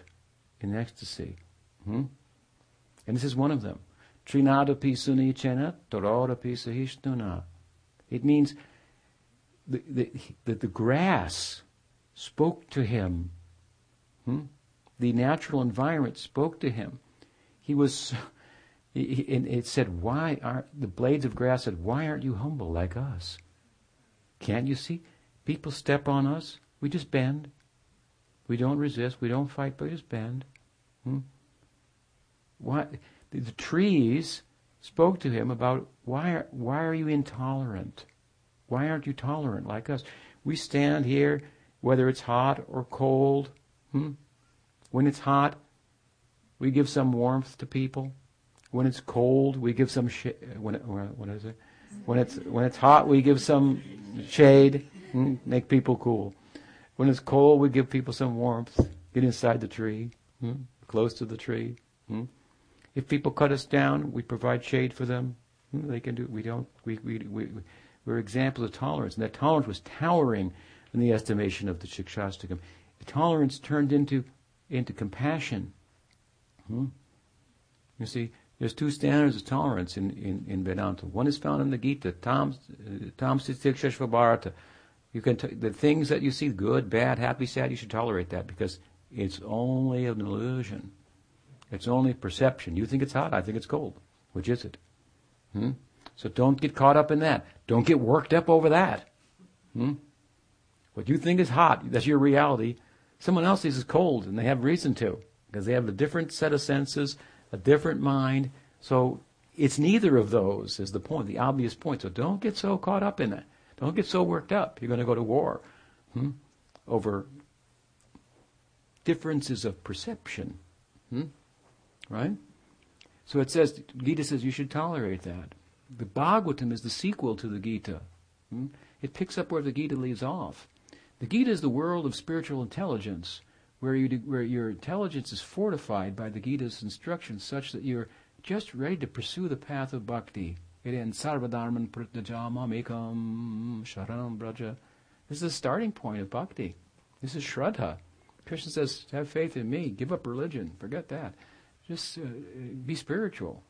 in ecstasy. Hmm? And this is one of them. Trinadapi sunichena torodapi sahishnuna. It means that the, the, the, grass spoke to him. Hmm? The natural environment spoke to him. He was, he, it said, why aren't, the blades of grass said, why aren't you humble like us? Can't you see? People step on us, we just bend. We don't resist, we don't fight, but we just bend. Hmm? Why, the, the trees spoke to him about why are, why are you intolerant? Why aren't you tolerant like us? We stand here, whether it's hot or cold, hmm? When it's hot, we give some warmth to people. When it's cold, we give some sh- when it? When it's when it's hot, we give some shade? Make people cool. When it's cold, we give people some warmth. Get inside the tree, hmm? close to the tree. Hmm? If people cut us down, we provide shade for them. Hmm? They can do. We don't. We we we we're examples of tolerance, and that tolerance was towering in the estimation of the Shikshastakam. Tolerance turned into into compassion. Hmm? You see, there's two standards of tolerance in, in, in Vedanta. One is found in the Gita, Tam Tam Bharata. You can t- the things that you see, good, bad, happy, sad, you should tolerate that because it's only an illusion. It's only perception. You think it's hot, I think it's cold. Which is it? Hmm? So don't get caught up in that. Don't get worked up over that. Hmm? What you think is hot, that's your reality. Someone else thinks it's cold, and they have reason to because they have a different set of senses, a different mind. So it's neither of those is the point, the obvious point. So don't get so caught up in that. Don't get so worked up. You're going to go to war hmm, over differences of perception. Hmm? Right? So it says, Gita says you should tolerate that. The Bhagavatam is the sequel to the Gita. Hmm? It picks up where the Gita leaves off. The Gita is the world of spiritual intelligence where, you, where your intelligence is fortified by the Gita's instructions such that you're just ready to pursue the path of bhakti. It ends sarvadharman pratyajama mekam sharanam braja. This is the starting point of bhakti. This is shraddha. Krishna says, have faith in me. Give up religion. Forget that. Just uh, be spiritual.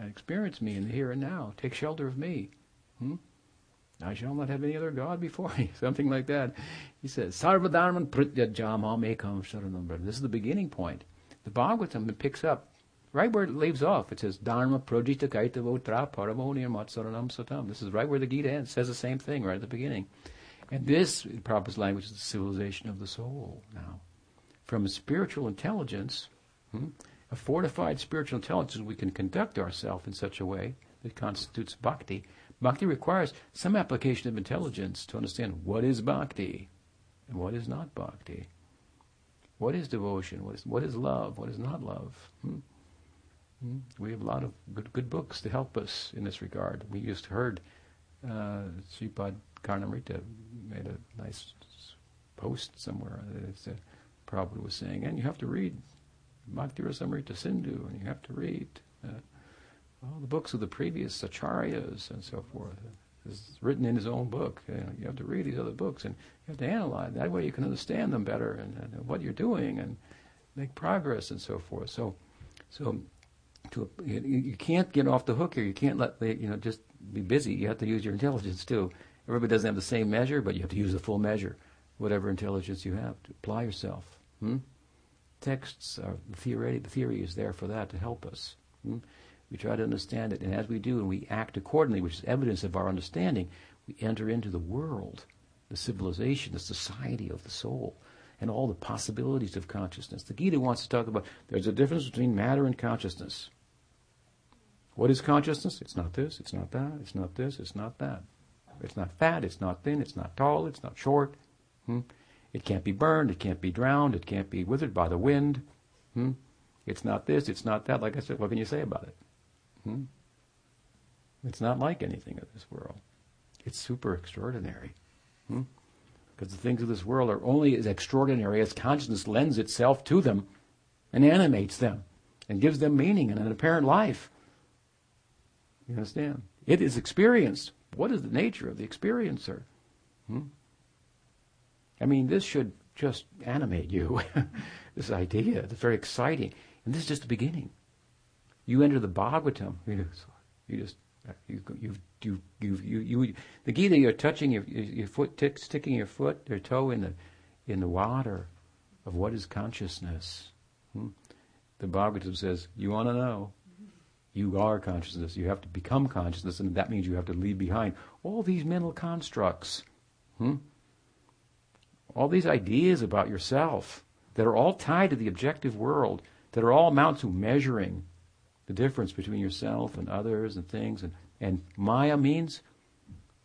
Experience me in the here and now. Take shelter of me. Hmm? I shall not have any other God before me. Something like that. He says, Sarvadharman pratyajama mekam sharanam. This is the beginning point. The Bhagavatam picks up right where it leaves off. It says, Dharma projita kaitavotra paramoni matsaranam satam. This is right where the Gita ends. It says the same thing right at the beginning. And this, in Prabhupada's language, is the civilization of the soul now. From a spiritual intelligence, hmm, a fortified spiritual intelligence, we can conduct ourselves in such a way that constitutes bhakti Bhakti requires some application of intelligence to understand what is bhakti and what is not bhakti. What is devotion? What is, what is love? What is not love? Hmm? We have a lot of good, good books to help us in this regard. We just heard uh, Sripad Karnamrita made a nice post somewhere that uh, Prabhupada was saying, and you have to read Bhakti Rasamrita Sindhu, and you have to read uh, all the books of the previous acharyas and so forth. It's written in his own book. You, know, you, have to read these other books and you have to analyze. That way you can understand them better and, and what you're doing and make progress and so forth. So, so to, you, you, can't get off the hook here. You can't let you know just be busy. You have to use your intelligence too. Everybody doesn't have the same measure, but you have to use the full measure, whatever intelligence you have to apply yourself. Hmm? Texts are the theory. The theory is there for that to help us. Hmm? We try to understand it, and as we do, and we act accordingly, which is evidence of our understanding, we enter into the world, the civilization, the society of the soul, and all the possibilities of consciousness. The Gita wants to talk about there's a difference between matter and consciousness. What is consciousness? It's not this, it's not that, it's not this, it's not that. It's not fat, it's not thin, it's not tall, it's not short. Hmm? It can't be burned, it can't be drowned, it can't be withered by the wind. Hmm? It's not this, it's not that. Like I said, what can you say about it? Hmm? It's not like anything of this world. It's super extraordinary. Hmm? Because the things of this world are only as extraordinary as consciousness lends itself to them and animates them and gives them meaning and an apparent life. You understand? It is experienced. What is the nature of the experiencer? Hmm? I mean, this should just animate you. this idea. It's very exciting. And this is just the beginning. You enter the Bhagavatam, you just, you just you you you you you, you the Gita. You're touching your your foot, t- sticking your foot or toe in the in the water of what is consciousness. Hmm? The Bhagavatam says, you want to know. You are consciousness. You have to become consciousness, and that means you have to leave behind all these mental constructs. Hmm? All these ideas about yourself that are all tied to the objective world, that are all amount to measuring, the difference between yourself and others and things. And, and Maya means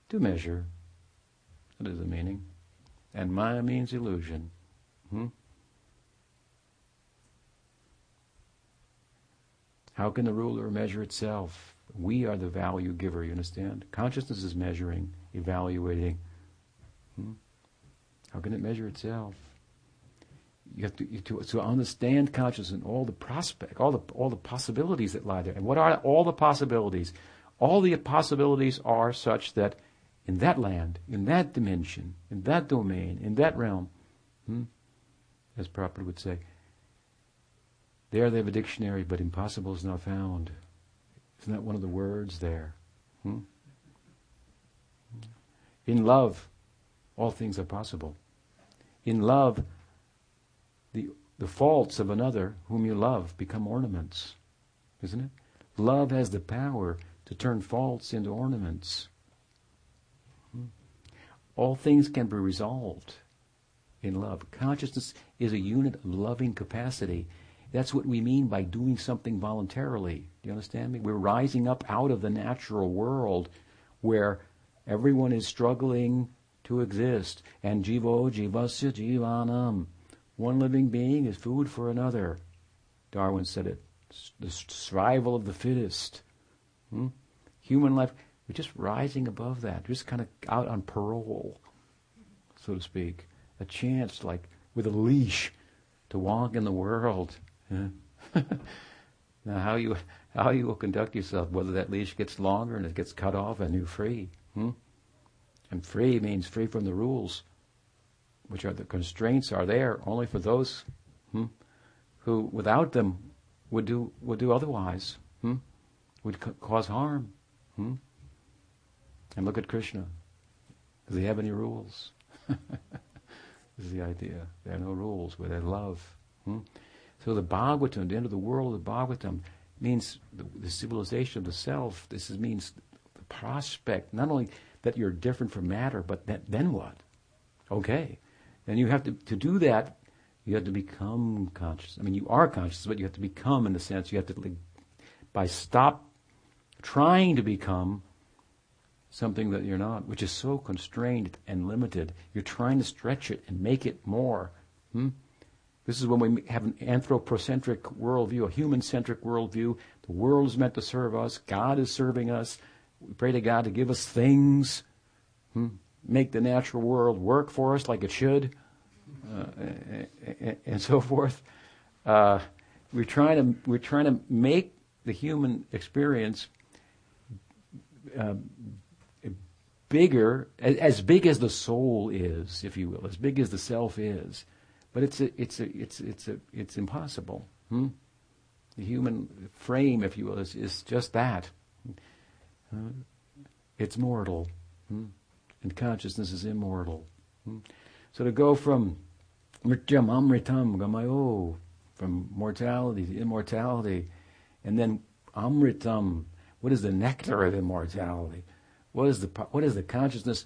to measure. That is the meaning. And Maya means illusion. Hmm? How can the ruler measure itself? We are the value giver, you understand? Consciousness is measuring, evaluating. Hmm? How can it measure itself? You have to, to, to understand consciousness and all the prospect, all the all the possibilities that lie there. And what are all the possibilities? All the possibilities are such that in that land, in that dimension, in that domain, in that realm, hmm, as Prabhupada would say, there they have a dictionary, but impossible is not found. Isn't that one of the words there? Hmm? In love, all things are possible. In love, the, the faults of another whom you love become ornaments, isn't it? Love has the power to turn faults into ornaments. Hmm. All things can be resolved in love. Consciousness is a unit of loving capacity. That's what we mean by doing something voluntarily. Do you understand me? We're rising up out of the natural world where everyone is struggling to exist. And jivo jivasya jivanam. One living being is food for another. Darwin said it. The survival of the fittest. Hmm? Human life, we're just rising above that. We're just kind of out on parole, so to speak. A chance, like with a leash, to walk in the world. now, how you how you will conduct yourself, whether that leash gets longer and it gets cut off and you're free. Hmm? And free means free from the rules, which are the constraints are there only for those hmm, who, without them, would do would do otherwise. Hmm? Would ca- cause harm. Hmm? And look at Krishna. Does he have any rules? this is the idea. There are no rules where there's love. Hmm? So the Bhagavatam, the end of the world of the Bhagavatam, means the, the civilization of the self. This is, means the prospect, not only that you're different from matter, but that, then what? Okay. And you have to, to do that, you have to become conscious. I mean, you are conscious, but you have to become in the sense you have to, like, by stop trying to become something that you're not, which is so constrained and limited. You're trying to stretch it and make it more. Hmm? This is when we have an anthropocentric worldview, a human centric worldview. The world is meant to serve us, God is serving us. We pray to God to give us things, hmm? Make the natural world work for us like it should, uh, and, and, so forth. Uh, we're trying to we're trying to make the human experience uh, bigger, as big as the soul is, if you will, as big as the self is. But it's a, it's a, it's it's a, it's impossible. Hmm? The human frame, if you will, is, is just that. Uh, it's mortal, hmm? And consciousness is immortal. Hmm? So to go from mrityam amritam gamayo, from mortality to immortality, and then amritam what is the nectar of immortality? What is the what is the consciousness?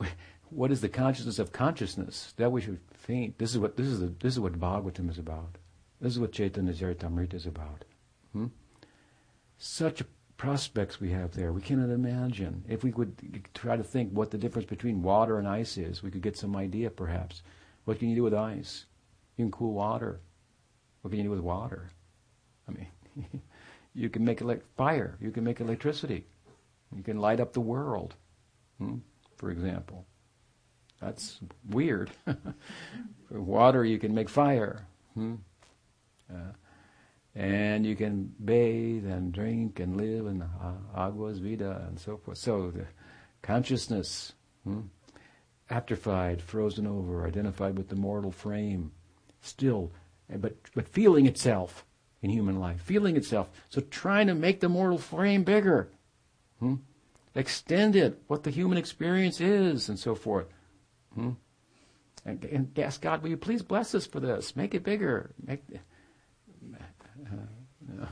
What is the consciousness of consciousness? That we should think. This is what this is. The, this is what Bhagavatam is about. This is what Chaitanya Charitamrita is about. Hmm? Such prospects we have there. We cannot imagine. If we could try to think what the difference between water and ice is, we could get some idea perhaps. What can you do with ice? You can cool water. What can you do with water? I mean, You can make ele- fire. You can make electricity. You can light up the world, hmm, for example. That's weird. for water, you can make fire. Hmm? Uh, and you can bathe and drink and live in aguas vida and so forth. So the consciousness, hmm, atrophied, frozen over, identified with the mortal frame, still, but but feeling itself in human life, feeling itself. So trying to make the mortal frame bigger, hmm? extend it, what the human experience is, and so forth. Hmm? And, and, ask God, will you please bless us for this? Make it bigger. Make, uh, uh,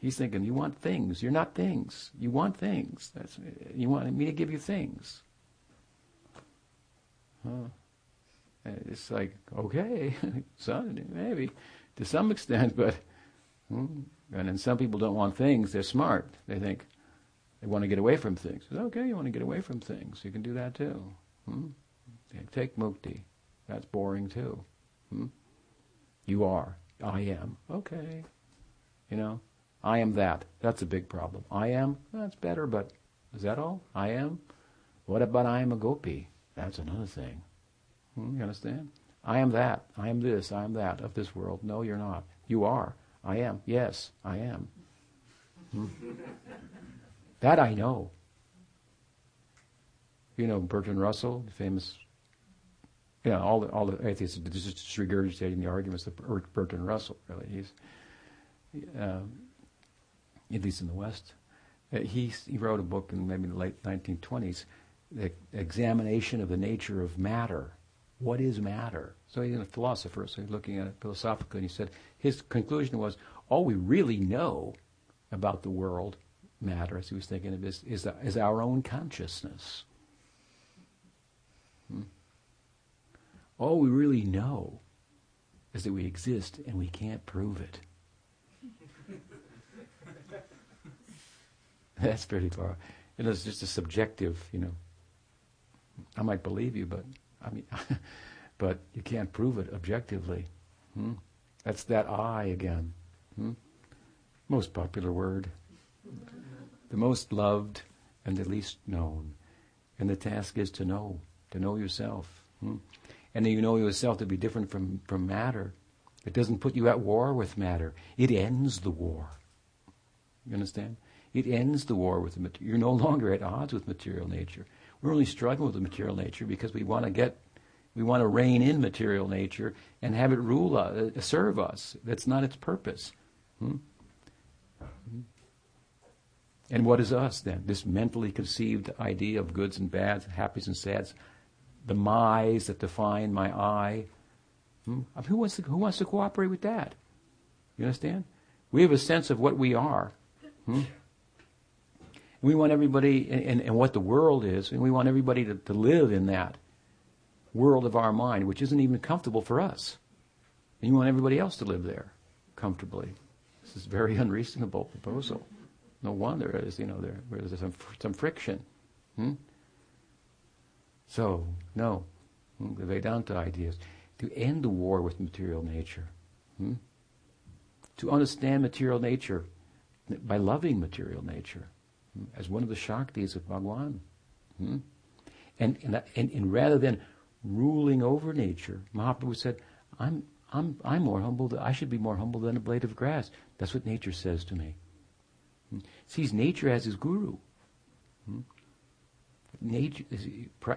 he's thinking, you want things. You're not things. You want things. That's, you want me to give you things. Huh? It's like, okay, son, maybe to some extent, but Hmm? And then some people don't want things, they're smart. They think they want to get away from things. Okay, you want to get away from things. You can do that too. Hmm? Take mukti. That's boring too. Hmm? You are. I am. Okay. You know, I am that. That's a big problem. I am, that's better, but is that all? I am? What about I am a gopi? That's another thing. Hmm, you understand? I am that. I am this. I am that of this world. No, you're not. You are. I am. Yes, I am. Hmm? that I know. You know Bertrand Russell, the famous. You know, all the all the atheists just regurgitating the arguments of Bertrand Russell. Really, he's uh, at least in the West. Uh, he he wrote a book in maybe the late 1920s, the examination of the nature of matter. What is matter? So he's a philosopher, so he's looking at it philosophically, and he said his conclusion was all we really know about the world, matter, as he was thinking of this, is, is our own consciousness. Hmm? All we really know is that we exist and we can't prove it. That's pretty far. And it's just a subjective, you know. I might believe you, but I mean, but you can't prove it objectively. Hmm? That's that I again. Hmm? Most popular word. The most loved and the least known. And the task is to know, to know yourself. Hmm? And you know yourself to be different from, from matter. It doesn't put you at war with matter. It ends the war. You understand? It ends the war with the material. You're no longer at odds with material nature. We're only struggling with the material nature because we want to get, we want to rein in material nature and have it rule us, uh, serve us. That's not its purpose. Hmm? And what is us then? This mentally conceived idea of goods and bads, happies and sads, the my's that define my I. Hmm? who, wants to, who wants to cooperate with that? You understand? We have a sense of what we are. Hmm? We want everybody, and, and, what the world is, and we want everybody to, to live in that world of our mind, which isn't even comfortable for us. And you want everybody else to live there comfortably. This is a very unreasonable proposal. No wonder there's, you know, there, there's some, some friction. Hmm? So, no. Hmm? The Vedanta idea is to end the war with material nature. Hmm? To understand material nature by loving material nature as one of the Shaktis of Bhagwan. Hmm? And, and, and, and, rather than ruling over nature, Mahaprabhu said, I'm, I'm, I'm more humble, I should be more humble than a blade of grass. That's what nature says to me. Hmm? Sees nature as his guru. Hmm? Nature,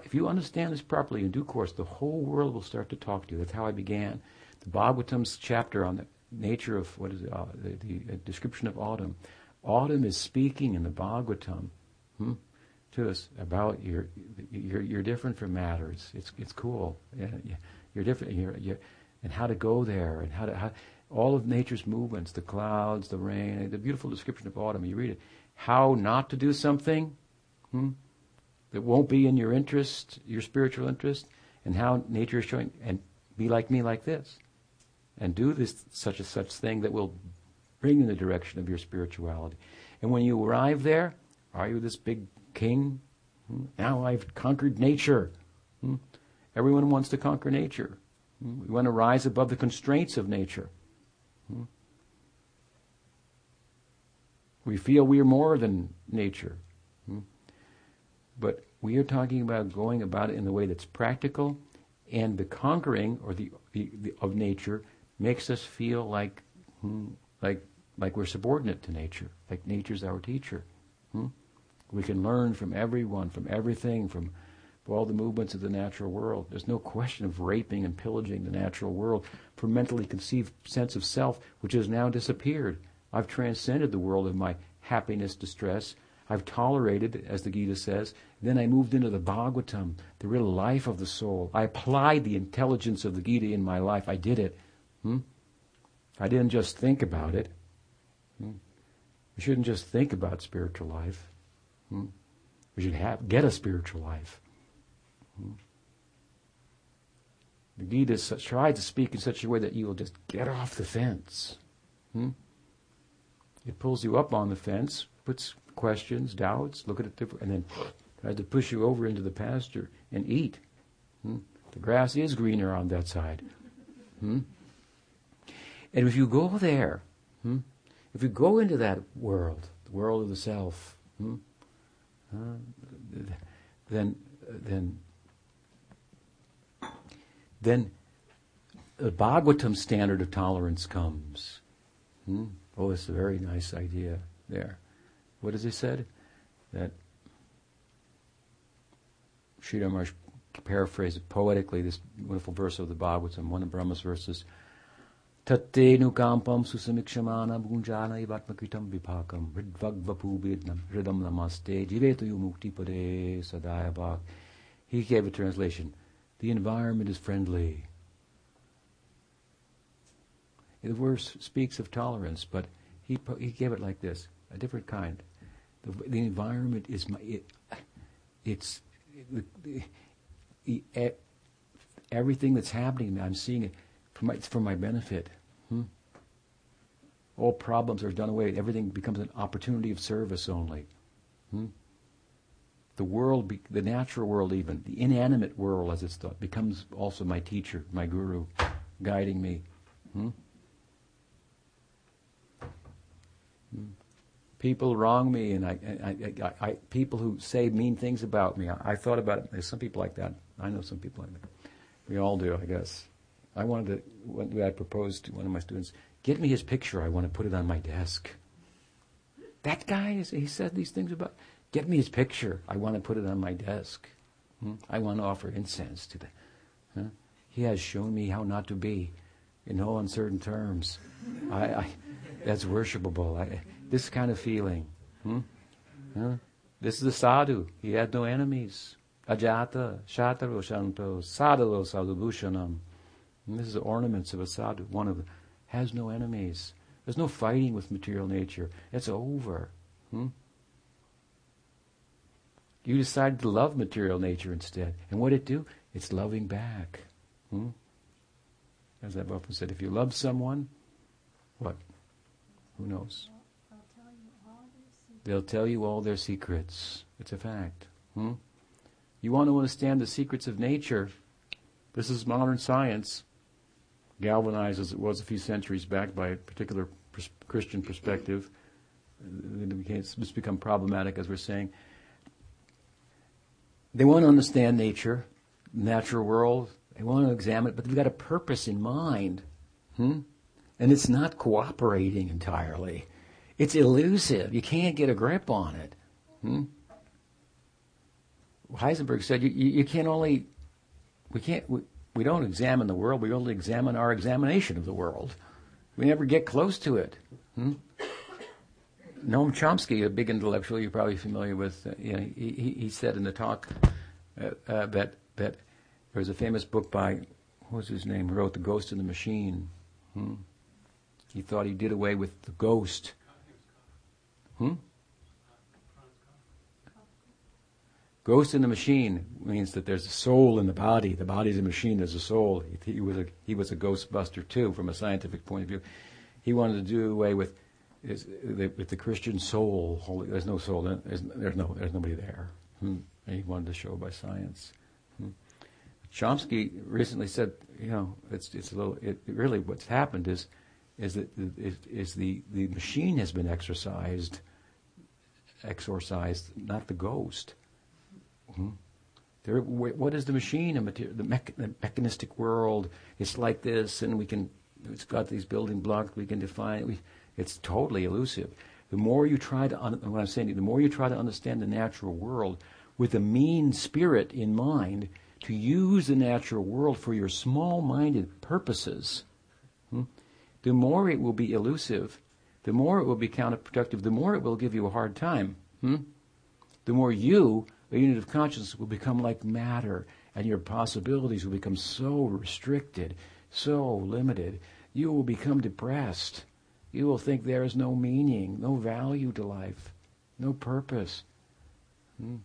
if you understand this properly in due course, the whole world will start to talk to you. That's how I began. The Bhagavatam's chapter on the nature of what is it, uh, the, the uh, description of autumn Autumn is speaking in the Bhagavatam hmm, to us about you're, you're, you're different from matter. It's, it's, it's cool. You're different. You're, you're, and how to go there and how to, how, all of nature's movements, the clouds, the rain, the beautiful description of autumn. You read it. How not to do something hmm, that won't be in your interest, your spiritual interest, and how nature is showing, and be like me like this. And do this such a such thing that will bring in the direction of your spirituality. And when you arrive there, are you this big king? Hmm? Now I've conquered nature. Hmm? Everyone wants to conquer nature. Hmm? We want to rise above the constraints of nature. We feel we are more than nature. But we are talking about going about it in the way that's practical, and the conquering or the, the, the of nature makes us feel like like like we're subordinate to nature, like nature's our teacher. Hmm? We can learn from everyone, from everything, from all the movements of the natural world. There's no question of raping and pillaging the natural world for mentally conceived sense of self, which has now disappeared. I've transcended the world of my happiness, distress. I've tolerated, as the Gita says. Then I moved into the Bhagavatam, the real life of the soul. I applied the intelligence of the Gita in my life. I did it. Hmm? I didn't just think about it. We shouldn't just think about spiritual life. Hmm? We should have get a spiritual life. Hmm? The Gita tries to speak in such a way that you will just get off the fence. Hmm? It pulls you up on the fence, puts questions, doubts, look at it different, and then tries to push you over into the pasture and eat. Hmm? The grass is greener on that side. Hmm? And if you go there, hmm, If you go into that world, the world of the self, hmm, uh, then then then the Bhagavatam standard of tolerance comes. Hmm? Oh, it's a very nice idea there. What has he said? That Sridhar Maharaj paraphrased poetically this wonderful verse of the Bhagavatam, one of Brahma's verses. Tatte nukampam susamikshamana gunjana ivatmakritam vipakam ridvagvapubidnam ridam namaste jivetu mukti pade sadaya He gave a translation. The environment is friendly. The verse speaks of tolerance, but he, he gave it like this, a different kind. The, the environment is my, it, it's, the, the, everything that's happening, I'm seeing it for my, it's for my benefit. Hmm? All problems are done away. Everything becomes an opportunity of service only. Hmm? The world, be, the natural world, even the inanimate world, as it's thought, becomes also my teacher, my guru, guiding me. Hmm? People wrong me, and I, I, I, I, people who say mean things about me. I, thought about it. There's some people like that. I know some people like that. We all do, I guess. I wanted to. I proposed to one of my students, get me his picture. I want to put it on my desk. That guy, he said these things about. Get me his picture. I want to put it on my desk. Hmm? I want to offer incense to that. He has shown me how not to be, in no uncertain terms. I, I that's worshipable. I, this kind of feeling. Hmm? Huh? This is the sadhu. He had no enemies. Ajata, Shataro Shanto, Sadhalo Sadhubhushanam. And this is the ornaments of a sadhu. One of them has no enemies. There's no fighting with material nature. It's over. Hmm? You decided to love material nature instead. And what it do? It's loving back. Hmm? As I've often said, if you love someone, what? Who knows? They'll tell you all their secrets. It's a fact. Hmm? You want to understand the secrets of nature. This is modern science, galvanized as it was a few centuries back by a particular pers- Christian perspective. It's become problematic, as we're saying. They want to understand nature, natural world. They want to examine it, but they've got a purpose in mind. Hmm? And it's not cooperating entirely. It's elusive. You can't get a grip on it. Hmm? Heisenberg said you, you, you, can only, we can't, we, we don't examine the world, we only examine our examination of the world. We never get close to it. Hmm? Noam Chomsky, a big intellectual you're probably familiar with, uh, you know, he, he, said in the talk uh, uh, that, that there was a famous book by, what was his name, who wrote The Ghost in the Machine. Hmm? He thought he did away with the ghost Hmm? Ghost in the machine means that there's a soul in the body. The body's a machine. There's a soul. He, he, was a he was a ghostbuster too, from a scientific point of view. He wanted to do away with is, the, with the Christian soul. Holy, there's no soul. There's, there's no there's nobody there. Hmm. he wanted to show by science. Hmm. Chomsky recently said, you know, it's it's a little. It, really, what's happened is is that is, the the machine has been exercised exorcised, not the ghost. There, what is the machine? The, the, mech, the, mechanistic world. It's like this, and we can. It's got these building blocks. We can define. We, it's totally elusive. The more you try to, un, what I'm saying, the more you try to understand the natural world with a mean spirit in mind, to use the natural world for your small-minded purposes, hmm, the more it will be elusive the more it will be counterproductive, the more it will give you a hard time. Hmm? The more you, a unit of consciousness, will become like matter, and your possibilities will become so restricted, so limited. You will become depressed. You will think there is no meaning, no value to life, no purpose. Hmm?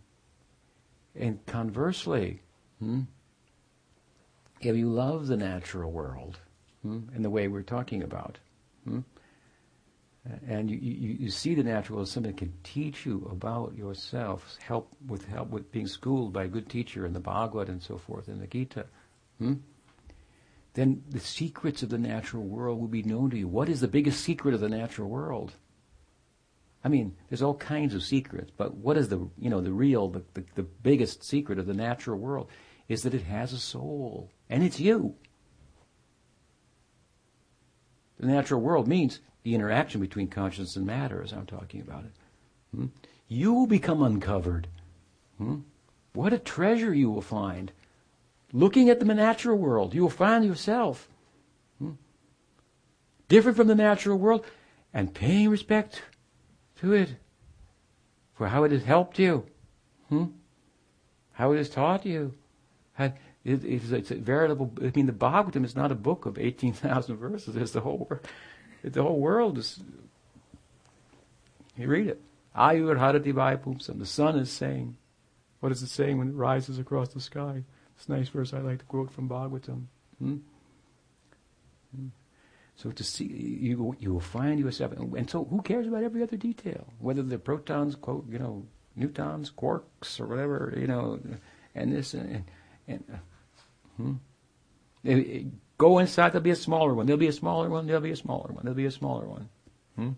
And conversely, hmm, if you love the natural world hmm, in the way we're talking about, hmm, and you, you, you, see the natural as something that can teach you about yourself, help with help with being schooled by a good teacher in the Bhagavad and so forth in the Gita. Hmm? then the secrets of the natural world will be known to you. What is the biggest secret of the natural world? I mean, there's all kinds of secrets, but what is the you know the real the, the, the biggest secret of the natural world is that it has a soul and it's you. The natural world means the interaction between consciousness and matter, as I'm talking about it. Hmm? You will become uncovered. Hmm? What a treasure you will find. Looking at the natural world, you will find yourself hmm? different from the natural world and paying respect to it for how it has helped you, hmm? how it has taught you. How, it, it's, it's, a veritable. I mean, the Bhagavatam is not a book of eighteen thousand verses. It's the whole. The whole world is. You read it. Ayur Harati Vaipumsam. The sun is saying. What is it saying when it rises across the sky? It's a nice verse I like to quote from Bhagavatam. Hmm? Hmm. So to see, you you will find yourself, and so who cares about every other detail? Whether they're protons, quote, you know, neutrons, quarks, or whatever, you know, and this and, and uh, hmm? It, it, go inside. There'll be a smaller one. There'll be a smaller one. There'll be a smaller one. There'll be a smaller one. Hmm?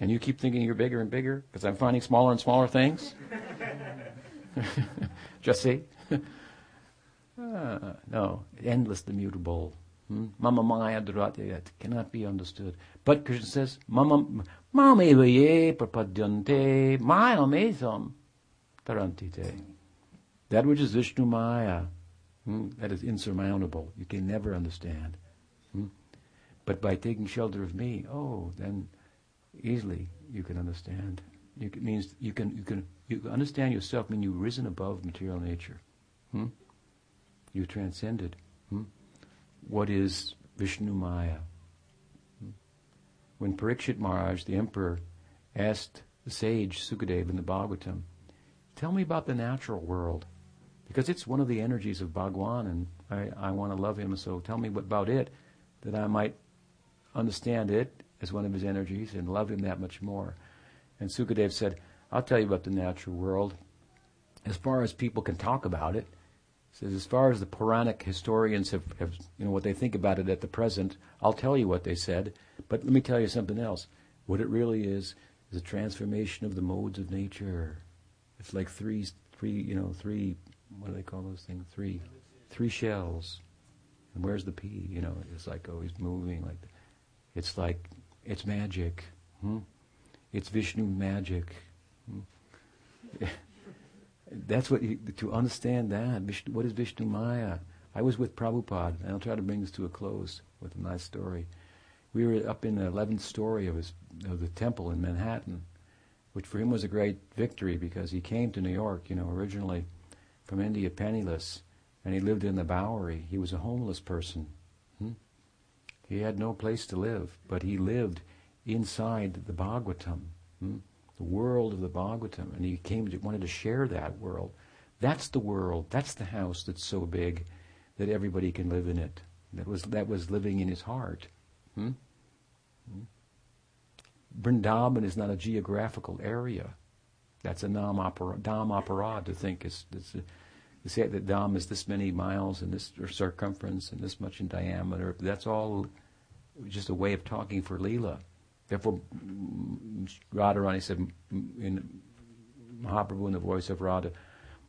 And you keep thinking you're bigger and bigger because I'm finding smaller and smaller things. Just see. uh, no, endless, immutable. Hmm? Mama Maya Duratyaya cannot be understood. But Krishna says, Mama Mama ye prapadyante Maya mesam tarantite. That which is Vishnu Maya, hmm? that is insurmountable. You can never understand. Hmm? But by taking shelter of me, oh, then easily you can understand. it means you can you can you understand yourself. Mean you've risen above material nature. Hmm? You transcended. Hmm? what is Vishnu Maya. When Parikshit Maharaj, the emperor, asked the sage Sukadeva in the Bhagavatam, tell me about the natural world, because it's one of the energies of Bhagwan, and I, I want to love him, so tell me about it, that I might understand it as one of his energies and love him that much more. And Sukadev said, I'll tell you about the natural world. As far as people can talk about it, says as far as the Puranic historians have, have, you know, what they think about it at the present, I'll tell you what they said, but let me tell you something else. What it really is is a transformation of the modes of nature. It's like three, three, you know, three. What do they call those things? Three, three shells. And where's the pea? You know, it's like always moving. Like, it's like it's magic. Hmm? It's Vishnu magic. Hmm? That's what you, to understand that. What is Vishnu Maya? I was with Prabhupada, and I'll try to bring this to a close with a nice story. We were up in the 11th story of, his, of the temple in Manhattan, which for him was a great victory because he came to New York, you know, originally from India penniless, and he lived in the Bowery. He was a homeless person. Hmm? He had no place to live, but he lived inside the Bhagavatam. Hmm? the world of the Bhagavatam, and he came to, wanted to share that world. That's the world. That's the house that's so big that everybody can live in it. That was that was living in his heart. Hmm? Hmm? Vrindavan is not a geographical area. That's a nam opera, dam opera to think is, is to say that dam is this many miles and this circumference and this much in diameter. That's all just a way of talking for Leela. Therefore, Radharani said in Mahaprabhu in the voice of Radha,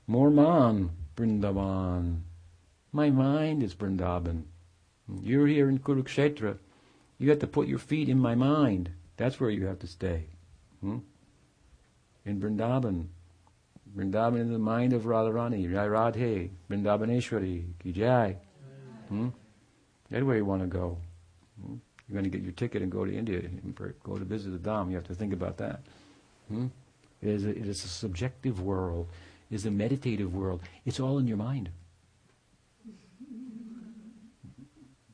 More man, Vrindavan. My mind is Vrindavan. You're here in Kurukshetra. You have to put your feet in my mind. That's where you have to stay. Hmm? In Vrindavan. Vrindavan in the mind of Radharani. Jai Radhe. Vrindavaneshwari. Ki Jai. Hmm? That's where you want to go. Hmm? you're going to get your ticket and go to India and go to visit the Dham, you have to think about that. Hmm? It, is a, it is a subjective world. It is a meditative world. It's all in your mind.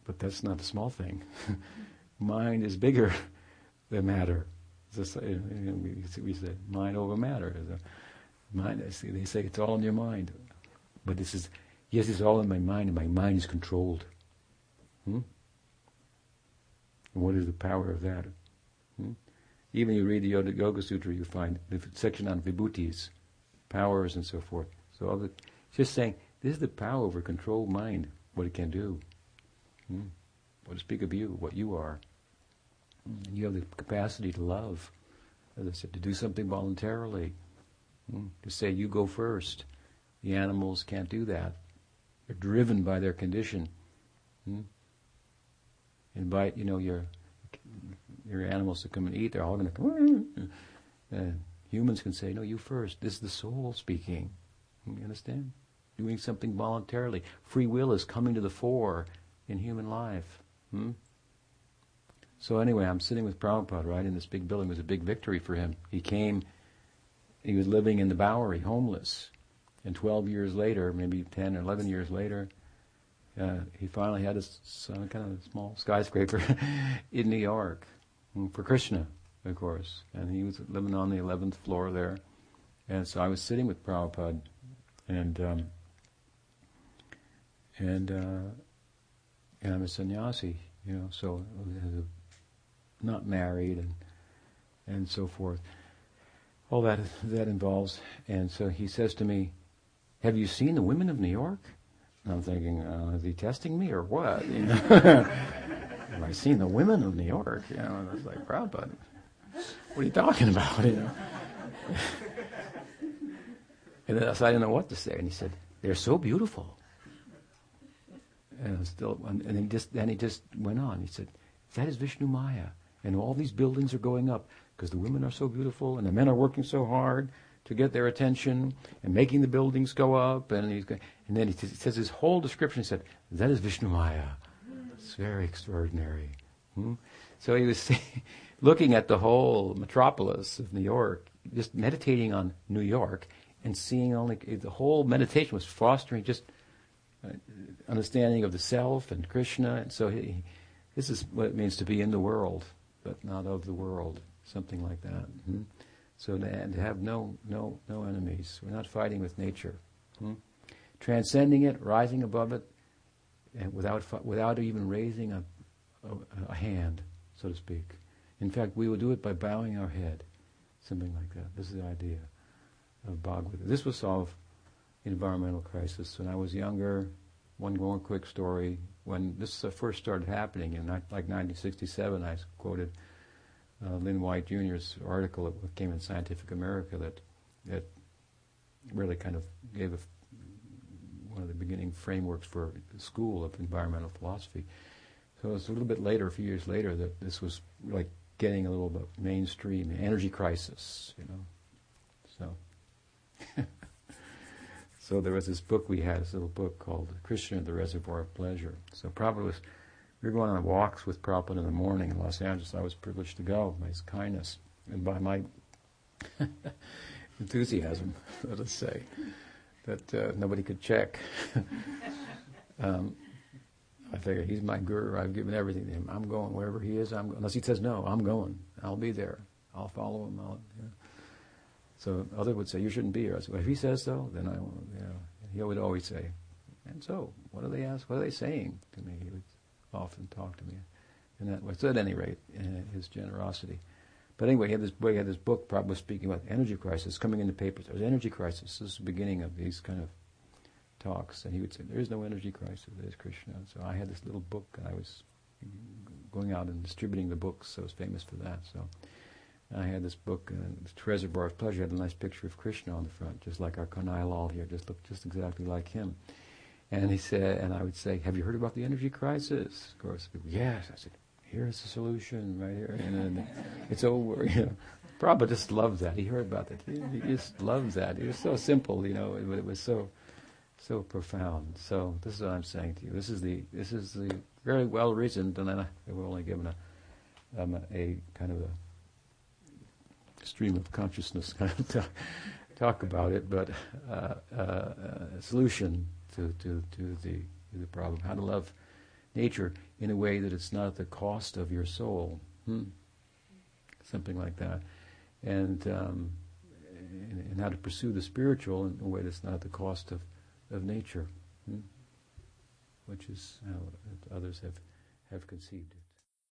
But that's not a small thing. mind is bigger than matter. You know, we, we say mind over matter. Mind, they say it's all in your mind. But this is, yes, it's all in my mind, and my mind is controlled. Hmm? What is the power of that? Hmm? Even you read the Yoga, Sutra, you find the section on vibhutis, powers and so forth. So all the, just saying, this is the power over controlled mind. what it can do. Hmm? What to speak of you, what you are. And you have the capacity to love, as I said, to do something voluntarily, hmm? To say, you go first. The animals can't do that. They're driven by their condition. Hmm? Invite, you know, your your animals to come and eat. They're all going to come. And humans can say, "No, you first. This is the soul speaking." You understand? Doing something voluntarily. Free will is coming to the fore in human life. Hmm? So anyway, I'm sitting with Prabhupada, right, in this big building. It was a big victory for him. He came, he was living in the Bowery, homeless. And 12 years later, maybe 10 or 11 years later, uh, he finally had a kind of small skyscraper in New York mm, for Krishna, of course. And he was living on the 11th floor there. And so I was sitting with Prabhupada, and um, and uh, and I'm a sannyasi, you know, so not married and and so forth. All that that involves. And so he says to me, "Have you seen the women of New York?" And I'm thinking, uh, "Is he testing me or what?" You know? Have I seen the women of New York? You know, and I was like, "Proud "Prabhupada, what are you talking about?" You know. and then, so I didn't know what to say. And he said, "They're so beautiful." And still, and he just then he just went on. He said, "That is Vishnu Maya, and all these buildings are going up because the women are so beautiful and the men are working so hard to get their attention and making the buildings go up." And he's going, and then he, t- says his whole description. He said, "That is Vishnu Maya." It's very extraordinary. Hmm? So he was looking at the whole metropolis of New York, just meditating on New York, and seeing only the whole meditation was fostering just uh, understanding of the self and Krishna. And so he, this is what it means to be in the world, but not of the world, something like that. Hmm? So to, to, have no, no, no enemies. We're not fighting with nature. Hmm? Transcending it, rising above it, and without, without even raising a, a, a hand, so to speak. In fact, we will do it by bowing our head, something like that. This is the idea of Bhagavad. This will solve environmental crisis. When I was younger, one more quick story. When this first started happening in like 1967, I quoted uh, Lynn White Jr.'s article that came in Scientific American that that really kind of gave a, one of the beginning frameworks for school of environmental philosophy. So it was a little bit later, a few years later, that this was like getting a little bit mainstream, energy crisis, you know. So So there was this book we had, this little book called Christian Krishna, the Reservoir of Pleasure. So Prabhupada was, we were going on walks with Prabhupada in the morning in Los Angeles. I was privileged to go by his kindness and by my enthusiasm, let us say, that uh, nobody could check. um, I figure he's my guru. I've given everything to him. I'm going wherever he is. I'm unless he says no. I'm going. I'll be there. I'll follow him. I'll, so other would say, you shouldn't be here. I said, well, if he says so, then I know. He would always say, and so, what do they ask? What are they saying to me? He would often talk to me in that way. So at any rate, uh, his generosity. But anyway, he had this, he had this book, probably speaking about energy crisis, coming in the papers. There's energy crisis. This is the beginning of these kind of talks. And he would say, there is no energy crisis, there's Krishna. So I had this little book, and I was going out and distributing the books. So I was famous for that. So I had this book, uh, this Reservoir of Pleasure, had a nice picture of Krishna on the front, just like our Kanhaiya Lal here, just looked just exactly like him. And he said, and I would say, "Have you heard about the energy crisis?" Of course, yes. I said, "Here's the solution right here," and then it's over. You know, Prabhupada just loved that. He heard about that. He, he just loved that. It was so simple, you know, but it was so so profound. So this is what I'm saying to you. This is the this is the very well reasoned, and then I, we're only given a um, a kind of a stream of consciousness kind of talk, talk about it, but uh, uh, a solution to, to, to, the, to the problem. How to love nature in a way that it's not at the cost of your soul. Hmm? Something like that. And, um, and, and, how to pursue the spiritual in a way that's not at the cost of, of nature, hmm? which is how others have, have conceived it.